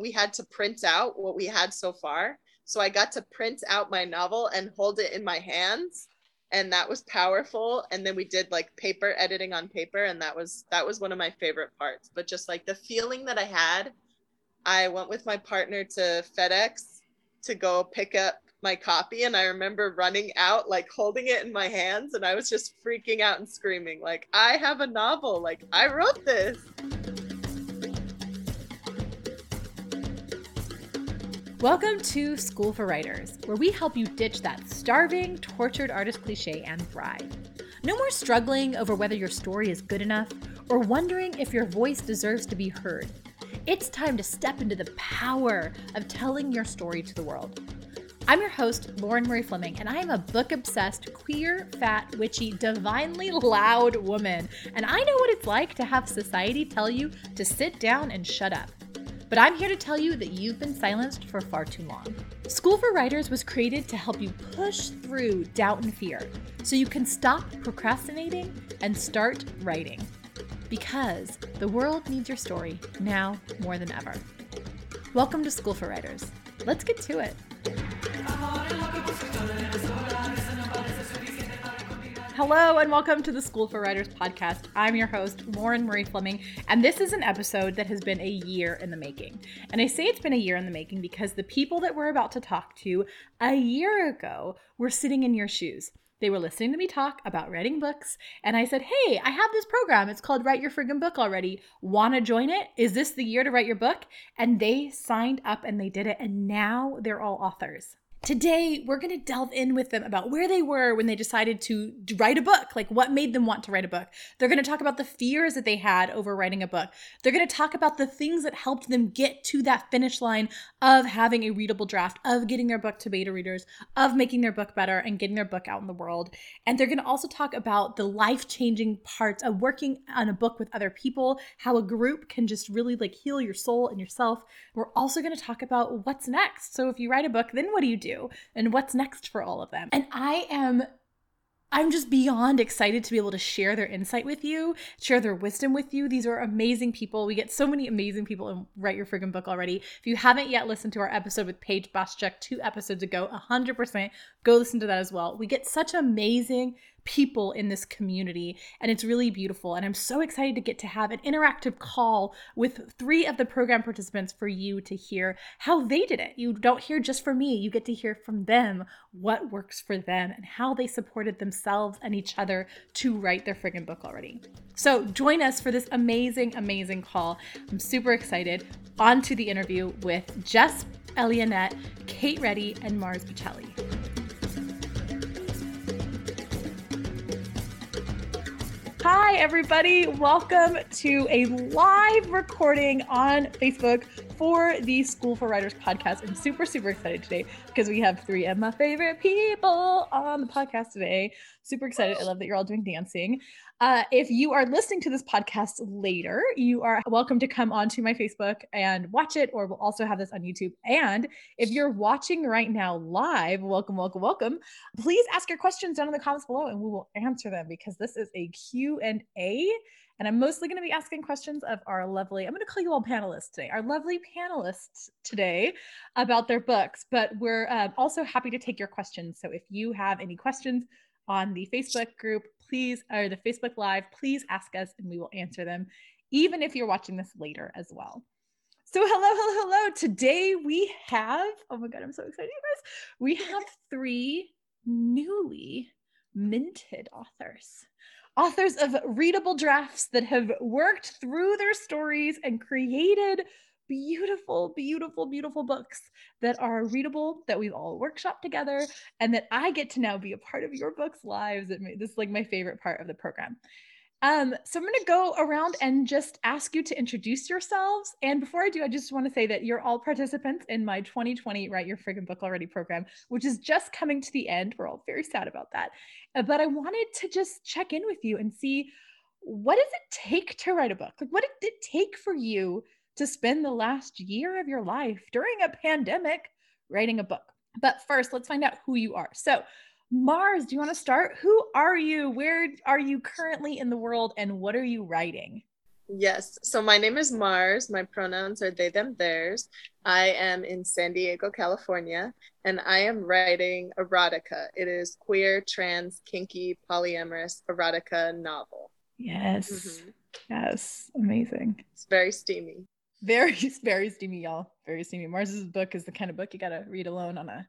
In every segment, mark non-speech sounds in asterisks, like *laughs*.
we had to print out what we had so far. So I got to print out my novel and hold it in my hands and that was powerful. And then we did like paper editing on paper and that was that was one of my favorite parts. But just like the feeling that i had i went with my partner to fedex to go pick up my copy and i remember running out like holding it in my hands and i was just freaking out and screaming like i have a novel like i wrote this Welcome to School for Writers, where we help you ditch that starving, tortured artist cliche and thrive. No more struggling over whether your story is good enough or wondering if your voice deserves to be heard. It's time to step into the power of telling your story to the world. I'm your host, Lauren Marie Fleming, and I am a book obsessed, queer, fat, witchy, divinely loud woman. And I know what it's like to have society tell you to sit down and shut up. But I'm here to tell you that you've been silenced for far too long. School for Writers was created to help you push through doubt and fear so you can stop procrastinating and start writing. Because the world needs your story now more than ever. Welcome to School for Writers. Let's get to it. Hello, and welcome to the School for Writers podcast. I'm your host, Lauren Marie Fleming, and this is an episode that has been a year in the making. And I say it's been a year in the making because the people that we're about to talk to a year ago were sitting in your shoes. They were listening to me talk about writing books, and I said, Hey, I have this program. It's called Write Your Friggin' Book Already. Wanna join it? Is this the year to write your book? And they signed up and they did it, and now they're all authors. Today, we're going to delve in with them about where they were when they decided to write a book, like what made them want to write a book. They're going to talk about the fears that they had over writing a book. They're going to talk about the things that helped them get to that finish line of having a readable draft, of getting their book to beta readers, of making their book better and getting their book out in the world. And they're going to also talk about the life changing parts of working on a book with other people, how a group can just really like heal your soul and yourself. We're also going to talk about what's next. So if you write a book, then what do you do? Do and what's next for all of them. And I am I'm just beyond excited to be able to share their insight with you, share their wisdom with you. These are amazing people. We get so many amazing people in Write Your Friggin' Book already. If you haven't yet listened to our episode with Paige Boschek two episodes ago, 100% go listen to that as well. We get such amazing people in this community and it's really beautiful and i'm so excited to get to have an interactive call with three of the program participants for you to hear how they did it. You don't hear just from me you get to hear from them what works for them and how they supported themselves and each other to write their friggin' book already. So join us for this amazing amazing call. I'm super excited. On to the interview with jess Elionette, Kate Reddy, and Mars Pacelli. Hi, everybody. Welcome to a live recording on Facebook for the School for Writers podcast. I'm super, super excited today because we have three of my favorite people on the podcast today. Super excited. I love that you're all doing dancing. Uh, if you are listening to this podcast later, you are welcome to come onto my Facebook and watch it, or we'll also have this on YouTube. And if you're watching right now live, welcome, welcome, welcome. Please ask your questions down in the comments below, and we will answer them because this is a Q and A. And I'm mostly going to be asking questions of our lovely, I'm going to call you all panelists today, our lovely panelists today about their books. But we're uh, also happy to take your questions. So if you have any questions on the Facebook group, please, or the Facebook Live, please ask us and we will answer them, even if you're watching this later as well. So, hello, hello, hello. Today we have, oh my God, I'm so excited, guys. We have three newly minted authors authors of readable drafts that have worked through their stories and created beautiful, beautiful, beautiful books that are readable, that we've all workshopped together, and that I get to now be a part of your books' lives. This is like my favorite part of the program. Um, so I'm going to go around and just ask you to introduce yourselves. And before I do, I just want to say that you're all participants in my 2020 Write Your Friggin' Book Already program, which is just coming to the end. We're all very sad about that. Uh, but I wanted to just check in with you and see what does it take to write a book? Like, what did it take for you to spend the last year of your life during a pandemic writing a book. But first, let's find out who you are. So, Mars, do you want to start? Who are you? Where are you currently in the world and what are you writing? Yes. So my name is Mars. My pronouns are they, them, theirs. I am in San Diego, California, and I am writing erotica. It is queer, trans, kinky, polyamorous erotica novel. Yes. Mm-hmm. Yes. Amazing. It's very steamy. Very, *laughs* very steamy, y'all. Very steamy. Mars's book is the kind of book you gotta read alone on a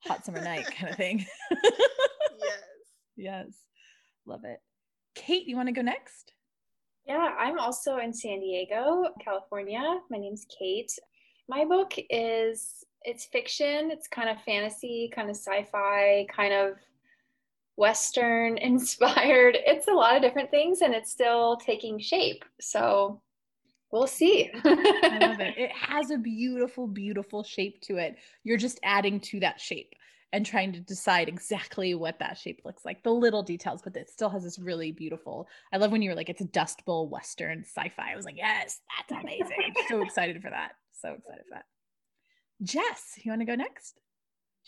hot summer night kind of thing. *laughs* yes. Yes. Love it. Kate, you want to go next? Yeah, I'm also in San Diego, California. My name's Kate. My book is it's fiction, it's kind of fantasy, kind of sci-fi, kind of western *laughs* inspired. It's a lot of different things and it's still taking shape. So we'll see. I love it. It *laughs* has a beautiful, beautiful shape to it. You're just adding to that shape and trying to decide exactly what that shape looks like, the little details, but it still has this really beautiful. I love when you were like, it's a Dust Bowl Western sci fi. I was like, yes, that's amazing. so excited for that. So excited for that. Jess, you want to go next?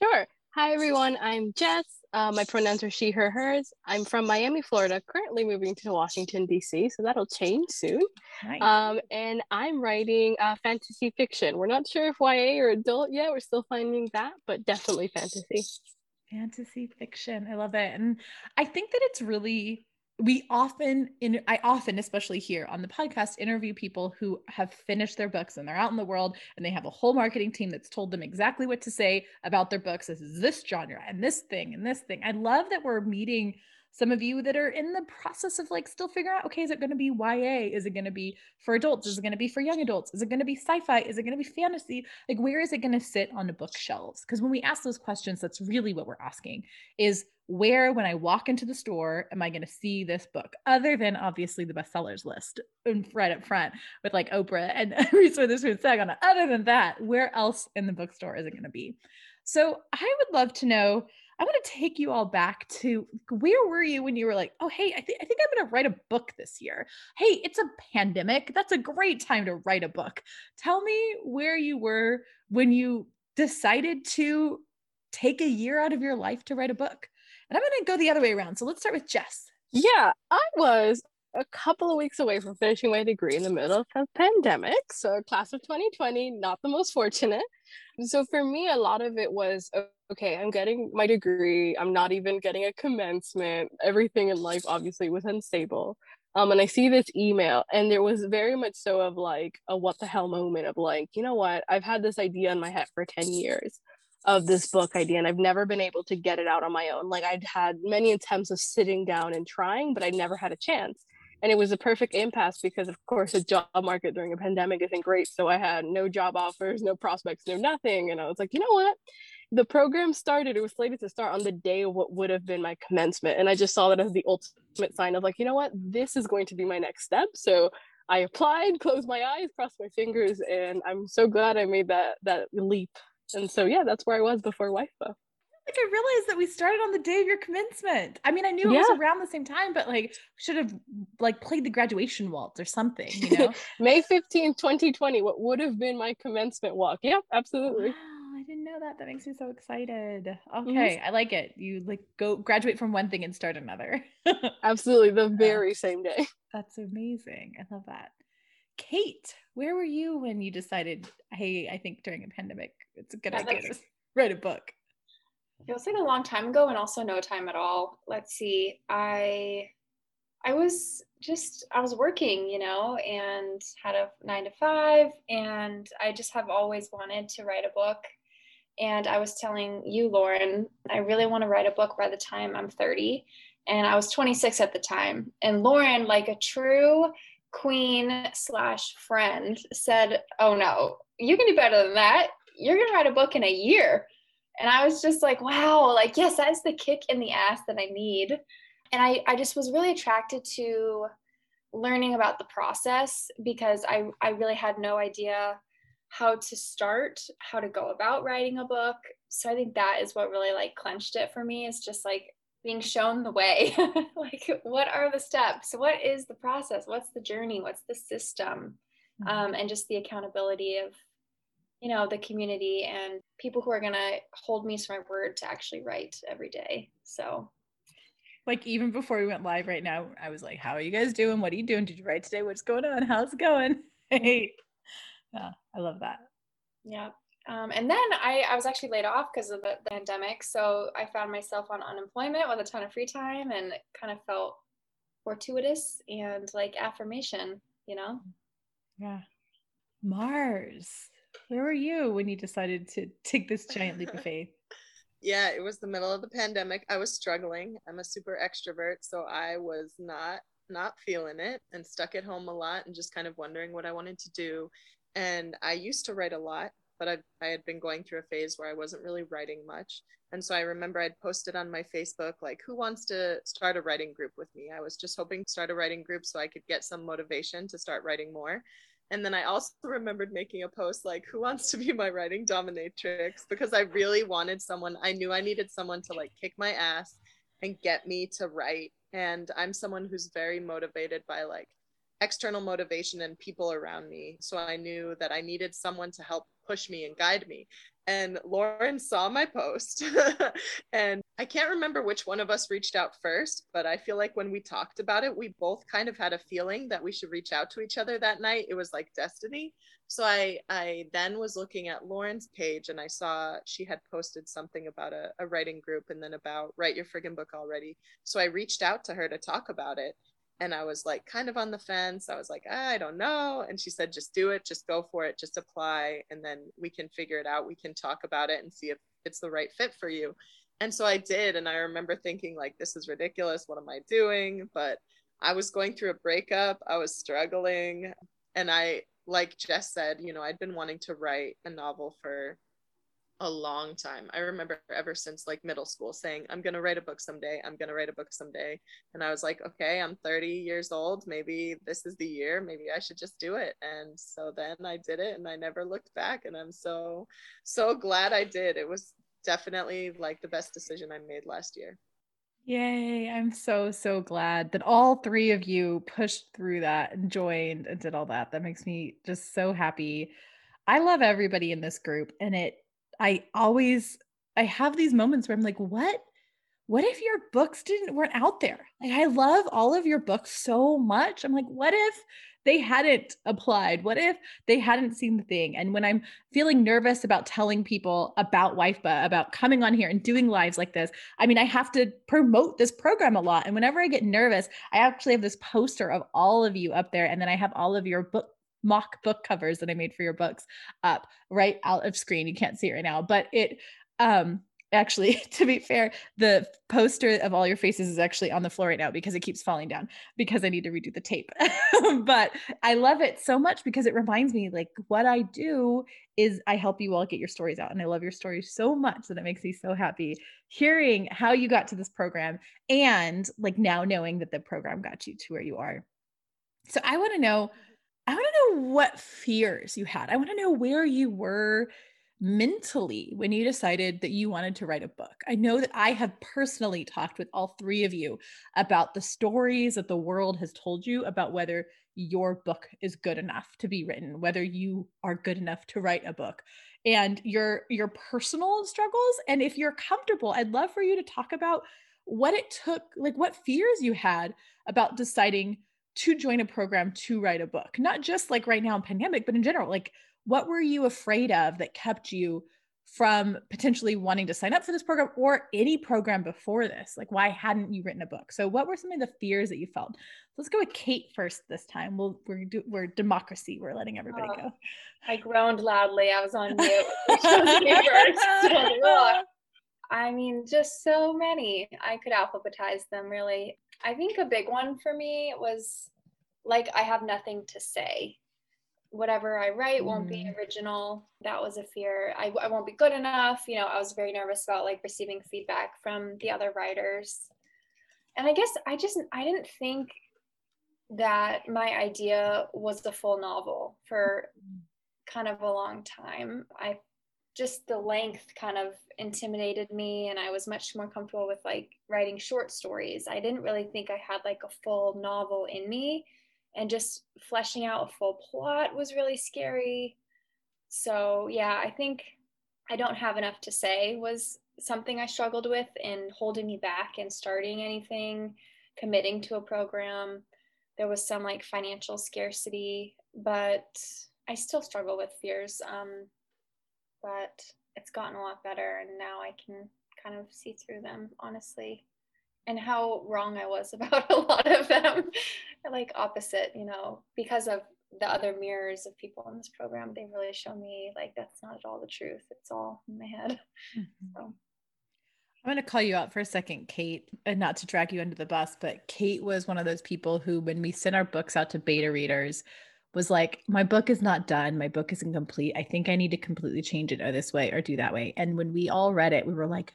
Sure. Hi, everyone. I'm Jess. Uh, my pronouns are she, her, hers. I'm from Miami, Florida, currently moving to Washington, D.C., so that'll change soon. Nice. Um, and I'm writing uh, fantasy fiction. We're not sure if YA or adult yet. We're still finding that, but definitely fantasy. Fantasy fiction. I love it. And I think that it's really we often in i often especially here on the podcast interview people who have finished their books and they're out in the world and they have a whole marketing team that's told them exactly what to say about their books. This is this genre and this thing and this thing. I love that we're meeting some of you that are in the process of like still figuring out okay is it going to be ya is it going to be for adults? Is it going to be for young adults? Is it going to be sci-fi? Is it going to be fantasy? Like where is it going to sit on the bookshelves? Because when we ask those questions that's really what we're asking is where when i walk into the store am i going to see this book? Other than obviously the bestsellers list right up front with like oprah and *laughs* reese witherspoon saying on it. Other than that where else in the bookstore is it going to be? So i would love to know I want to take you all back to where were you when you were like, oh, hey, I, th- I think I'm going to write a book this year. Hey, it's a pandemic. That's a great time to write a book. Tell me where you were when you decided to take a year out of your life to write a book. And I'm going to go the other way around. So let's start with Jess. Yeah, I was a couple of weeks away from finishing my degree in the middle of a pandemic. So, class of 2020, not the most fortunate. So, for me, a lot of it was okay, I'm getting my degree. I'm not even getting a commencement. Everything in life obviously was unstable. Um, and I see this email, and there was very much so of like a what the hell moment of like, you know what? I've had this idea in my head for 10 years of this book idea, and I've never been able to get it out on my own. Like, I'd had many attempts of sitting down and trying, but I never had a chance. And it was a perfect impasse because, of course, the job market during a pandemic isn't great. So I had no job offers, no prospects, no nothing. And I was like, you know what? the program started, it was slated to start on the day of what would have been my commencement. And I just saw that as the ultimate sign of like, you know what, this is going to be my next step. So I applied, *laughs* closed my eyes, crossed my fingers, and I'm so glad I made that that leap. And so yeah, that's where I was before WIFA. Like I realized that we started on the day of your commencement. I mean, I knew it yeah. was around the same time, but like should have like played the graduation waltz or something, you know? *laughs* May 15th, 2020, what would have been my commencement walk. Yep, absolutely. Wow. I didn't know that. That makes me so excited. Mm-hmm. Okay, mm-hmm. I like it. You like go graduate from one thing and start another. *laughs* Absolutely, the very yeah. same day. *laughs* That's amazing. I love that. Kate, where were you when you decided, hey, I think during a pandemic, it's a good yeah, idea to write a book? It was like a long time ago and also no time at all. Let's see. I I was just I was working, you know, and had a 9 to 5 and I just have always wanted to write a book and I was telling you, Lauren, I really want to write a book by the time I'm 30. And I was 26 at the time. And Lauren, like a true queen slash friend, said, Oh no, you can do better than that. You're going to write a book in a year. And I was just like, wow, like, yes, that's the kick in the ass that I need. And I, I just was really attracted to learning about the process because I, I really had no idea how to start, how to go about writing a book. So I think that is what really like clenched it for me is just like being shown the way. *laughs* like what are the steps? What is the process? What's the journey? What's the system? Mm-hmm. Um, and just the accountability of you know the community and people who are going to hold me to my word to actually write every day so like even before we went live right now, I was like, "How are you guys doing? What are you doing? Did you write today? What's going on? *laughs* How's it going?" *laughs* Hey, yeah, I love that. Yeah. Um, and then I, I was actually laid off because of the, the pandemic. So I found myself on unemployment with a ton of free time and it kind of felt fortuitous and like affirmation, you know? Yeah. Mars, where were you when you decided to take this giant leap of *laughs* faith? yeah, it was the middle of the pandemic. I was struggling. I'm a super extrovert, so I was not not feeling it and stuck at home a lot and just kind of wondering what I wanted to do. And I used to write a lot, but I, I had been going through a phase where I wasn't really writing much. And so I remember I'd posted on my Facebook, like, who wants to start a writing group with me? I was just hoping to start a writing group so I could get some motivation to start writing more. And then I also *laughs* remembered making a post like, who wants to be my writing dominatrix? Because I really wanted someone, I knew I needed someone to like kick my ass and get me to write. And I'm someone who's very motivated by like external motivation and people around me. So I knew that I needed someone to help push me and guide me. And Lauren saw my post. *laughs* and I can't remember which one of us reached out first, but I feel like when we talked about it, we both kind of had a feeling that we should reach out to each other that night. It was like destiny. So I I then was looking at Lauren's page and I saw she had posted something about a, a writing group and then about write your friggin' book already. So I reached out to her to talk about it and I was like kind of on the fence. I was like, ah, I don't know. And she said, just do it, just go for it, just apply, and then we can figure it out. We can talk about it and see if it's the right fit for you. And so I did. And I remember thinking, like, this is ridiculous. What am I doing? But I was going through a breakup, I was struggling. And I, like Jess said, you know, I'd been wanting to write a novel for a long time. I remember ever since like middle school saying, I'm going to write a book someday. I'm going to write a book someday. And I was like, okay, I'm 30 years old. Maybe this is the year. Maybe I should just do it. And so then I did it and I never looked back. And I'm so, so glad I did. It was definitely like the best decision I made last year. Yay. I'm so, so glad that all three of you pushed through that and joined and did all that. That makes me just so happy. I love everybody in this group and it I always I have these moments where I'm like, what? What if your books didn't weren't out there? Like I love all of your books so much. I'm like, what if they hadn't applied? What if they hadn't seen the thing? And when I'm feeling nervous about telling people about WIFBA, about coming on here and doing lives like this, I mean, I have to promote this program a lot. And whenever I get nervous, I actually have this poster of all of you up there. And then I have all of your book mock book covers that I made for your books up right out of screen. You can't see it right now, but it um actually *laughs* to be fair the poster of all your faces is actually on the floor right now because it keeps falling down because i need to redo the tape *laughs* but i love it so much because it reminds me like what i do is i help you all get your stories out and i love your stories so much that it makes me so happy hearing how you got to this program and like now knowing that the program got you to where you are so i want to know I want to know what fears you had. I want to know where you were mentally when you decided that you wanted to write a book. I know that I have personally talked with all three of you about the stories that the world has told you about whether your book is good enough to be written, whether you are good enough to write a book and your your personal struggles and if you're comfortable, I'd love for you to talk about what it took, like what fears you had about deciding to join a program to write a book not just like right now in pandemic but in general like what were you afraid of that kept you from potentially wanting to sign up for this program or any program before this? Like why hadn't you written a book? So what were some of the fears that you felt? Let's go with kate first this time. We'll we're do, we're democracy. We're letting everybody oh, go. I groaned loudly. I was on *laughs* mute. *laughs* *laughs* I mean just so many. I could alphabetize them really I think a big one for me was like I have nothing to say. Whatever I write mm. won't be mm. original. That was a fear. I, I won't be good enough. You know, I was very nervous about like receiving feedback from the other writers. And I guess I just I didn't think that my idea was the full novel for kind of a long time. I just the length kind of intimidated me and I was much more comfortable with like writing short stories. I didn't really think I had like a full novel in me and just fleshing out a full plot was really scary. So, yeah, I think I don't have enough to say was something I struggled with in holding me back and starting anything, committing to a program. There was some like financial scarcity, but I still struggle with fears. Um, but it's gotten a lot better, and now I can kind of see through them, honestly, and how wrong I was *laughs* about a lot of them. like opposite, you know, because of the other mirrors of people in this program, they really show me like that's not at all the truth. It's all in my head. Mm-hmm. So. I'm going to call you out for a second, Kate, and not to drag you under the bus, but Kate was one of those people who, when we sent our books out to beta readers, was like, My book is not done. My book isn't complete. I think I need to completely change it or this way or do that way. And when we all read it, we were like,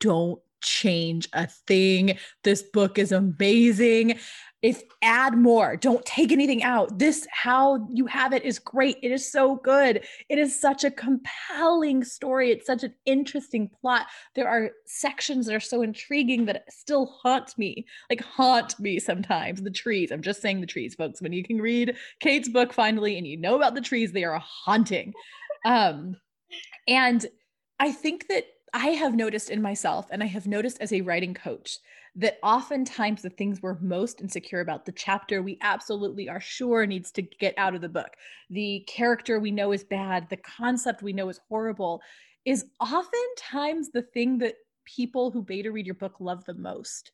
Don't change a thing. This book is amazing. If add more. Don't take anything out. This how you have it is great. It is so good. It is such a compelling story. It's such an interesting plot. There are sections that are so intriguing that still haunt me like haunt me sometimes. The trees. I'm just saying the trees folks. When you can read kate's book finally and you know about the trees they are haunting. Um and i think that I have noticed in myself, and I have noticed as a writing coach, that oftentimes the things we're most insecure about, the chapter we absolutely are sure needs to get out of the book, the character we know is bad, the concept we know is horrible, is oftentimes the thing that people who beta read your book love the most.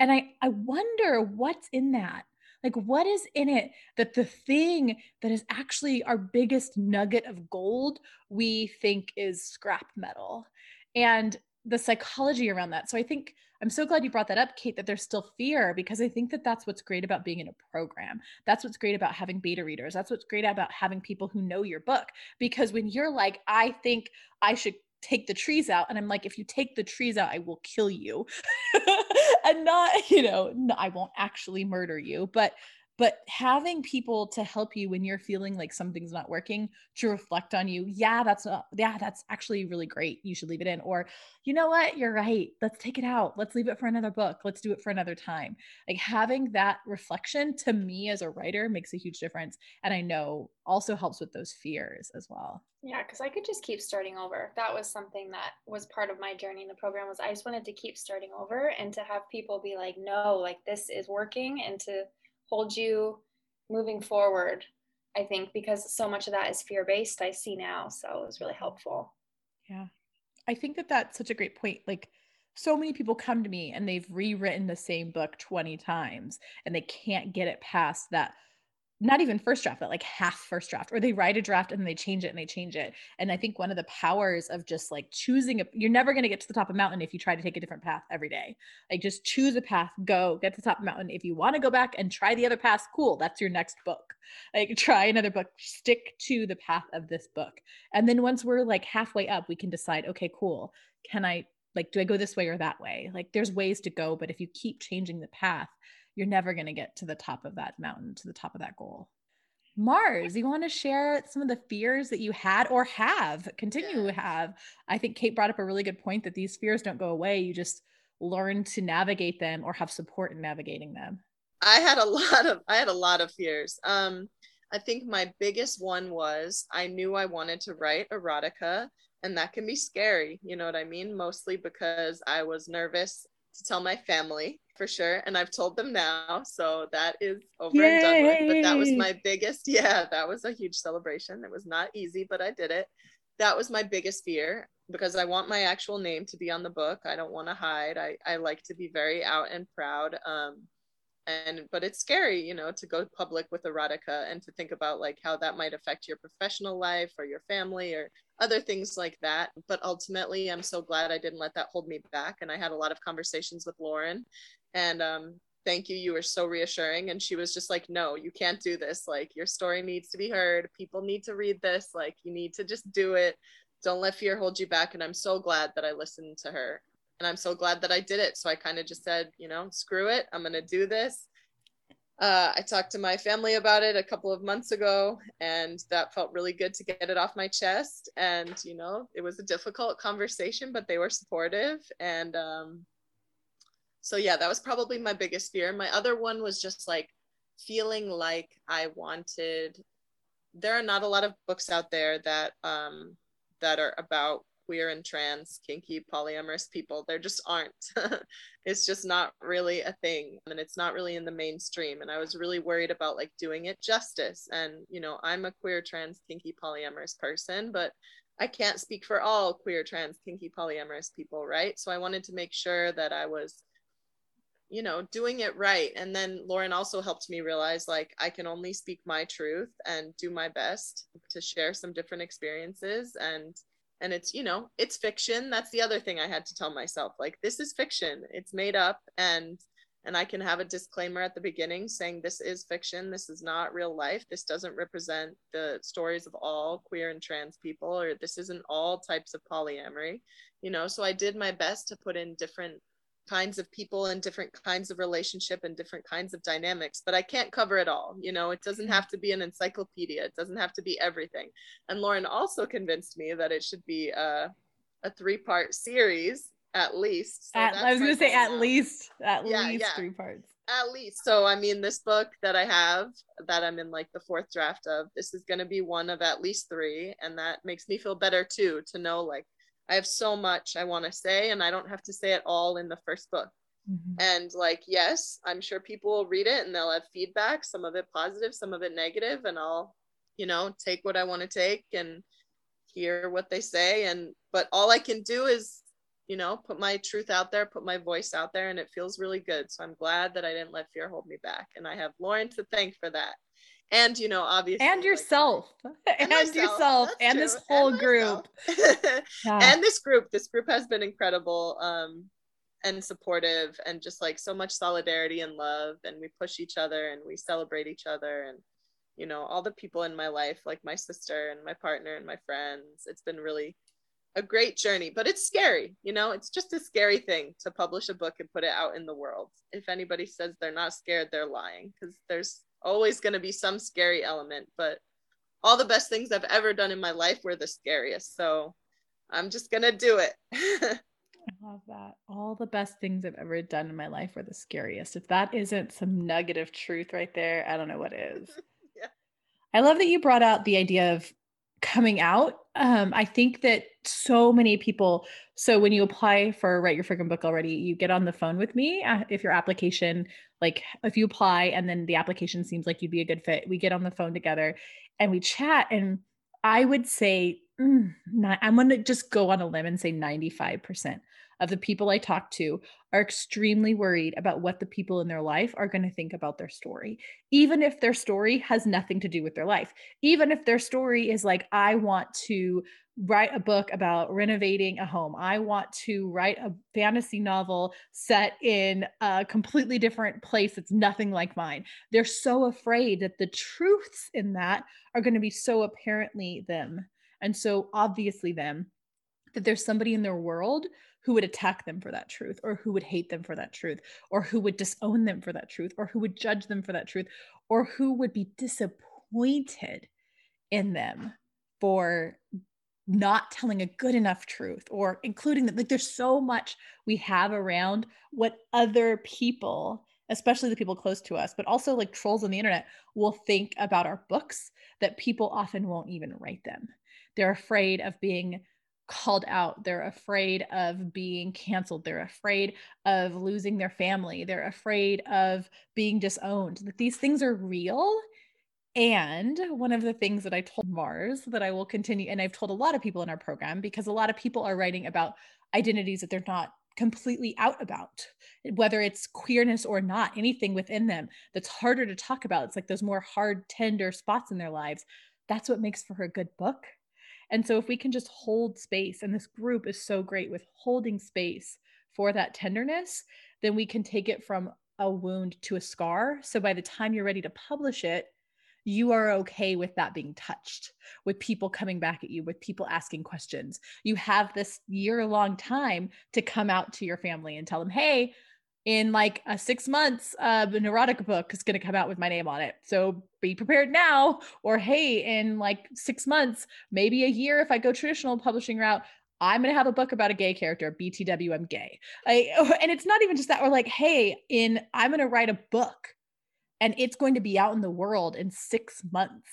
And I, I wonder what's in that. Like, what is in it that the thing that is actually our biggest nugget of gold we think is scrap metal? And the psychology around that. So I think I'm so glad you brought that up, Kate, that there's still fear because I think that that's what's great about being in a program. That's what's great about having beta readers. That's what's great about having people who know your book. Because when you're like, I think I should take the trees out, and I'm like, if you take the trees out, I will kill you. *laughs* and not, you know, no, I won't actually murder you, but but having people to help you when you're feeling like something's not working to reflect on you yeah that's not yeah that's actually really great you should leave it in or you know what? You're right let's take it out let's leave it for another book let's do it for another time. Like having that reflection to me as a writer makes a huge difference and i know also helps with those fears as well. Yeah because i could just keep starting over. That was something that was part of my journey in the program was i just wanted to keep starting over and to have people be like no like this is working and to hold you moving forward i think because so much of that is fear based i see now. So it was really helpful. Yeah. I think that that's such a great point. Like so many people come to me and they've rewritten the same book 20 times and they can't get it past that not even first draft, but like half first draft, or they write a draft and then they change it and they change it. And I think one of the powers of just like choosing a, you're never going to get to the top of the mountain if you try to take a different path every day. Like just choose a path, go get to the top of the mountain. If you want to go back and try the other path, cool. That's your next book. Like try another book, stick to the path of this book. And then once we're like halfway up, we can decide, okay, cool. Can I like, do I go this way or that way? Like there's ways to go, but if you keep changing the path, you're never going to get to the top of that mountain, to the top of that goal. Mars, you want to share some of the fears that you had or have, continue to have? I think Kate brought up a really good point that these fears don't go away. You just learn to navigate them or have support in navigating them. I had a *laughs* lot of I had a lot of fears. Um I think my biggest one was I knew I wanted to write erotica and that can be scary, you know what I mean? Mostly because I was nervous to tell my family for sure. And I've told them now. So that is over Yay! and done with. But that was my biggest, *laughs* yeah, that was a huge celebration. It was not easy, but I did it. That was my biggest fear because I want my actual name to be on the book. I don't want to hide. I, I like to be very out and proud. Um, and but it's scary you know to go public with erotica and to think about like how that might affect your professional life or your family or other things like that but ultimately i'm so glad i didn't let that hold me back and i had a lot of conversations with lauren and um thank you. You were so reassuring. And she was just like no you can't do this. Like your story needs to be heard. People need to read this. Like you need to just do it. Don't let fear hold you back. And i'm so glad that i listened to her. And I'm so glad that I did it. So I kind of just said, you know, screw it, I'm gonna do this. Uh, I talked to my family about it a couple of months ago, and that felt really good to get it off my chest. And you know, it was a difficult conversation, but they were supportive. And um, so yeah, that was probably my biggest fear. My other one was just like feeling like I wanted. There are not a lot of books out there that um, that are about queer and trans, kinky, polyamorous people. There just aren't. *laughs* it's just not really a thing and it's not really in the mainstream. And I was really worried about like doing it justice. And, you know, I'm a queer, trans, kinky, polyamorous person, but I can't speak for all queer, trans, kinky, polyamorous people, right? So I wanted to make sure that I was you know doing it right. And then lauren also helped me realize like i can only speak my truth and do my best to share some different experiences. And and it's you know it's fiction. That's the other thing i had to tell myself like this is fiction. It's made up. And and i can have a disclaimer at the beginning saying this is fiction. This is not real life. This doesn't represent the stories of all queer and trans people or this isn't all types of polyamory you know. So i did my best to put in different kinds of people and different kinds of relationship and different kinds of dynamics but i can't cover it all you know? It doesn't mm-hmm. have to be an encyclopedia. It doesn't have to be everything. And lauren also convinced me that it should be a, a three part series at least. So at, i was going to say at least at yeah, least yeah. three parts. At least. So i mean this book that i have that i'm in like the fourth draft of this is going to be one of at least three and that makes me feel better too to know like I have so much I want to say, and I don't have to say it all in the first book. Mm-hmm. And like, yes, I'm sure people will read it and they'll have feedback, some of it positive, some of it negative, and I'll, you know, take what I want to take and hear what they say. And but all I can do is, you know, put my truth out there, put my voice out there, and it feels really good. So I'm glad that I didn't let fear hold me back. And I have Lauren to thank for that and you know obviously and yourself. Like, *laughs* *laughs* and, and yourself and true. this whole and group *laughs* yeah. and this group. This group has been incredible um and supportive and just like so much solidarity and love. And we push each other and we celebrate each other and you know all the people in my life like my sister and my partner and my friends. It's been really a great journey but it's scary you know? It's just a scary thing to publish a book and put it out in the world. If anybody says they're not scared they're lying because there's always going to be some scary element, but all the best things I've ever done in my life were the scariest. So I'm just going to do it. *laughs* I love that. All the best things I've ever done in my life were the scariest. If that isn't some nugget of truth right there, I don't know what is. *laughs* yeah. I love that you brought out the idea of coming out. Um, I think that so many people. So when you apply for Write Your Freaking Book already, you get on the phone with me. Uh, if your application, like if you apply and then the application seems like you'd be a good fit, we get on the phone together and we chat. And I would say, mm, not, I'm going to just go on a limb and say 95% of the people I talk to are extremely worried about what the people in their life are going to think about their story, even if their story has nothing to do with their life. Even if their story is like, I want to write a book about renovating a home. I want to write a fantasy novel set in a completely different place that's nothing like mine. They're so afraid that the truths in that are going to be so apparently them and so obviously them that there's somebody in their world who would attack them for that truth or who would hate them for that truth or who would disown them for that truth or who would judge them for that truth or who would be disappointed in them for not telling a good enough truth or including that like there's so much we have around what other people especially the people close to us but also like trolls on the internet will think about our books that people often won't even write them. They're afraid of being called out. They're afraid of being canceled. They're afraid of losing their family. They're afraid of being disowned. That these things are real. And one of the things that I told Mars that I will continue, and I've told a lot of people in our program because a lot of people are writing about identities that they're not completely out about, whether it's queerness or not, anything within them that's harder to talk about. It's like those more hard, tender spots in their lives. That's what makes for a good book and so if we can just hold space, and this group is so great with holding space for that tenderness, then we can take it from a wound to a scar. So by the time you're ready to publish it, you are okay with that being touched, with people coming back at you, with people asking questions. You have this year long time to come out to your family and tell them, hey, in like a six months, uh, an erotica book is going to come out with my name on it. So be prepared now. Or hey, in like six months, maybe a year, if I go traditional publishing route, I'm going to have a book about a gay character, BTW, I'm gay. I, *laughs* and it's not even just that. We're like, hey, in I'm going to write a book and it's going to be out in the world in six months.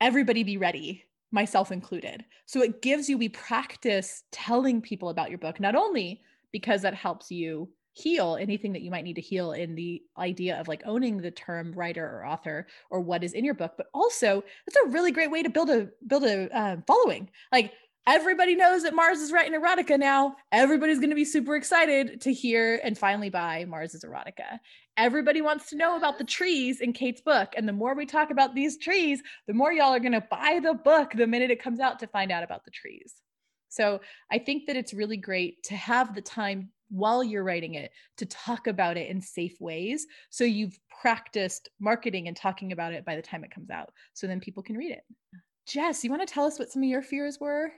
Everybody be ready myself included. So it gives you, we practice telling people about your book, not only because that helps you heal anything that you might need to heal in the idea of like owning the term writer or author or what is in your book but also it's a really great way to build a build a uh, following. Like everybody knows that mars is writing erotica now. Everybody's going to be super excited to hear and finally buy mars's erotica. Everybody wants to know about the trees in kate's book and the more we talk about these trees the more y'all are going to buy the book the minute it comes out to find out about the trees. So I think that it's really great to have the time while you're writing it to talk about it in safe ways. So you've practiced marketing and talking about it by the time it comes out. So then people can read it. Jess, you want to tell us what some of your fears were?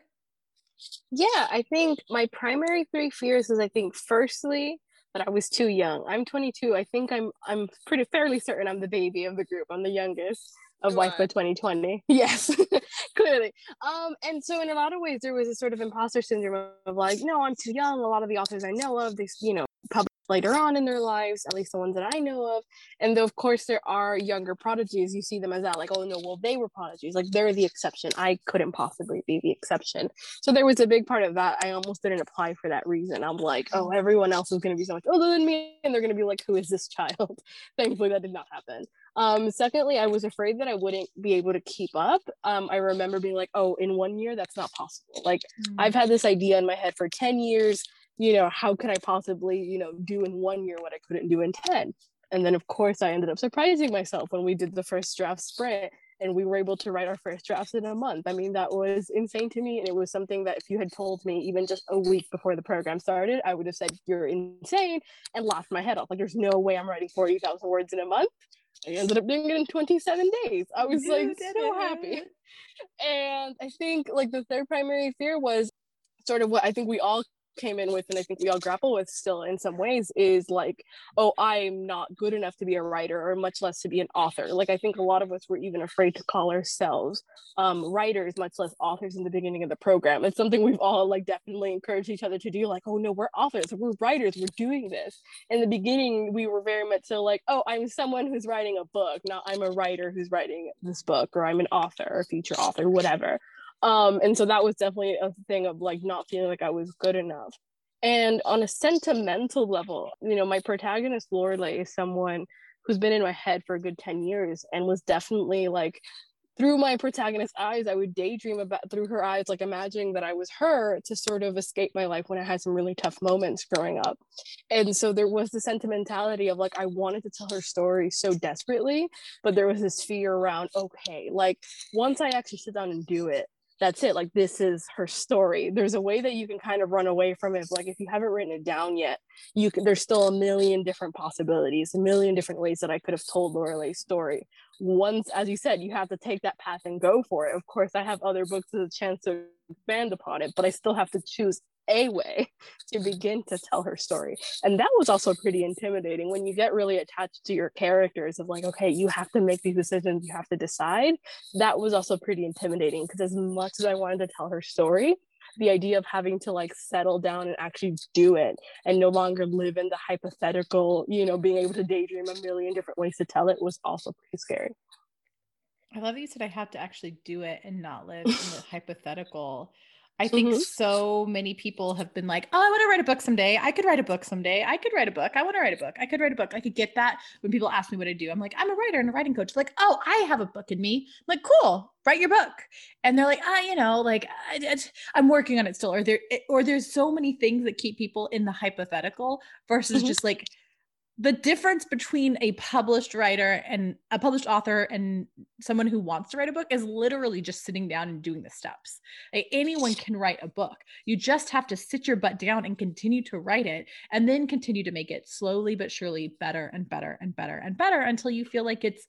Yeah, I think my primary three fears was I think firstly that I was too young. I'm 22. I think I'm I'm pretty fairly certain I'm the baby of the group. I'm the youngest of WIFA 2020. *laughs* Yes, *laughs* clearly. Um, and so in a lot of ways, there was a sort of imposter syndrome of like, no, I'm too young. A lot of the authors I know of, they, you know, publish later on in their lives, at least the ones that I know of. And though, of course, there are younger prodigies, you see them as that, like, oh no, well, they were prodigies. Like, they're the exception. I couldn't possibly be the exception. So there was a big part of that. I almost didn't apply for that reason. I'm like, oh, everyone else is going to be so much older than me. And they're going to be like, who is this child? *laughs* Thankfully, that did not happen. Um, secondly, I was afraid that I wouldn't be able to keep up. Um, I remember being like, oh, in one year, that's not possible. Like, mm. I've had this idea in my head for 10 years. You know, how could I possibly, you know, do in one year what I couldn't do in 10? And then, of course, I ended up surprising myself when we did the first draft sprint and we were able to write our first drafts in a month. I mean, that was insane to me. And it was something that if you had told me even just a week before the program started, I would have said, You're insane and laughed my head off. Like, there's no way I'm writing 40,000 words in a month. I ended up doing it in 27 days. I was you like so happy. And I think like the third primary fear was sort of what I think we all came in with and i think we all grapple with still in some ways is like oh i'm not good enough to be a writer or much less to be an author. Like i think a lot of us were even afraid to call ourselves um, writers much less authors in the beginning of the program. It's something we've all like definitely encouraged each other to do like oh no we're authors we're writers we're doing this. In the beginning we were very much so like oh i'm someone who's writing a book not i'm a writer who's writing this book or i'm an author or feature author whatever um and so that was definitely a thing of like not feeling like i was good enough. And on a sentimental level you know my protagonist lorelei is someone who's been in my head for a good 10 years and was definitely like through my protagonist's eyes i would daydream about through her eyes like imagining that i was her to sort of escape my life when i had some really tough moments growing up. And so there was the sentimentality of like i wanted to tell her story so desperately but there was this fear around okay like once i actually sit down and do it that's it like this is her story. There's a way that you can kind of run away from it like if you haven't written it down yet you can there's still a million different possibilities a million different ways that i could have told lorelei's story. Once as you said you have to take that path and go for it. Of course i have other books as a chance to expand upon it but i still have to choose a way to begin to tell her story. And that was also pretty intimidating when you get really attached to your characters of like, okay, you have to make these decisions, you have to decide. That was also pretty intimidating because as much as I wanted to tell her story, the idea of having to like settle down and actually do it and no longer live in the hypothetical, you know, being able to daydream a million different ways to tell it was also pretty scary. I love that you said I have to actually do it and not live in the *laughs* hypothetical. I think mm-hmm. so many people have been like, oh, I want to write a book someday. I could write a book someday. I could write a book. I want to write a book. I could write a book. I could get that when people ask me what I do. I'm like, I'm a writer and a writing coach. Like, oh, I have a book in me. I'm like, cool, write your book. And they're like, ah, you know, like I, am working on it still. Or there, or there's so many things that keep people in the hypothetical versus mm-hmm. just like the difference between a published writer and a published author and someone who wants to write a book is literally just sitting down and doing the steps. Like anyone can write a book. You just have to sit your butt down and continue to write it and then continue to make it slowly but surely better and better and better and better until you feel like it's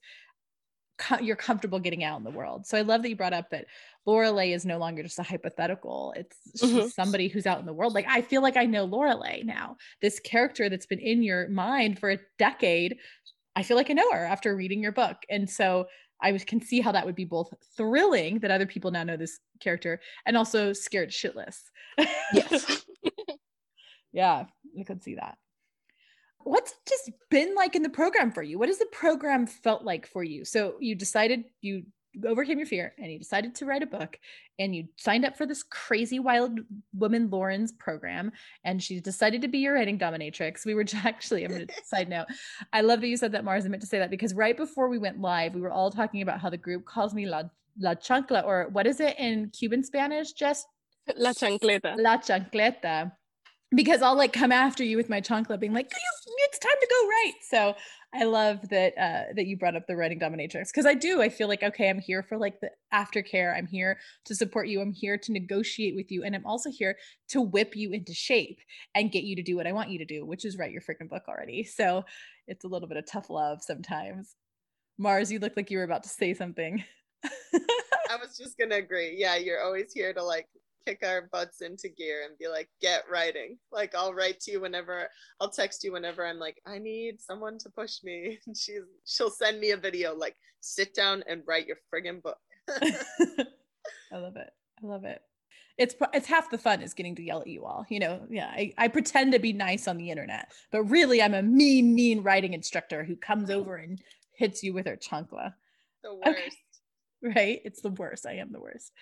you're comfortable getting out in the world. So I love that you brought up that Lorelei is no longer just a hypothetical. It's mm-hmm. somebody who's out in the world. Like I feel like I know Lorelei now. This character that's been in your mind for a decade. I feel like I know her after reading your book. And so I can see how that would be both thrilling that other people now know this character and also scared shitless. Yes. *laughs* yeah, I could see that what's just been like in the program for you what has the program felt like for you so you decided you overcame your fear and you decided to write a book and you signed up for this crazy wild woman Lauren's program and she decided to be your writing dominatrix. We were *laughs* actually, I'm going *laughs* to side note. I love that you said that, Mars. I meant to say that because right before we went live, we were all talking about how the group calls me La, La Chancla, or what is it in Cuban Spanish? Just La Chancleta. La Chancleta. Because I'll like come after you with my chancla being like, it's time to go right. So I love that uh, that you brought up the writing dominatrix because I do. I feel like okay, I'm here for like the aftercare. I'm here to support you. I'm here to negotiate with you, and I'm also here to whip you into shape and get you to do what I want you to do, which is write your freaking book already. So it's a little bit of tough love sometimes. Mars, you look like you were about to say something. *laughs* I was just gonna agree. Yeah, you're always here to like kick our butts into gear and be like, get writing. Like I'll write to you whenever I'll text you whenever I'm like, I need someone to push me. *laughs* And she's she'll send me a video like sit down and write your friggin' book. *laughs* I love it. I love it. It's it's half the fun is getting to yell at you all. You know, yeah. I, I pretend to be nice on the internet, but really I'm a mean, mean writing instructor who comes over and hits you with her chancla. The worst. Okay. Right? It's the worst. I am the worst.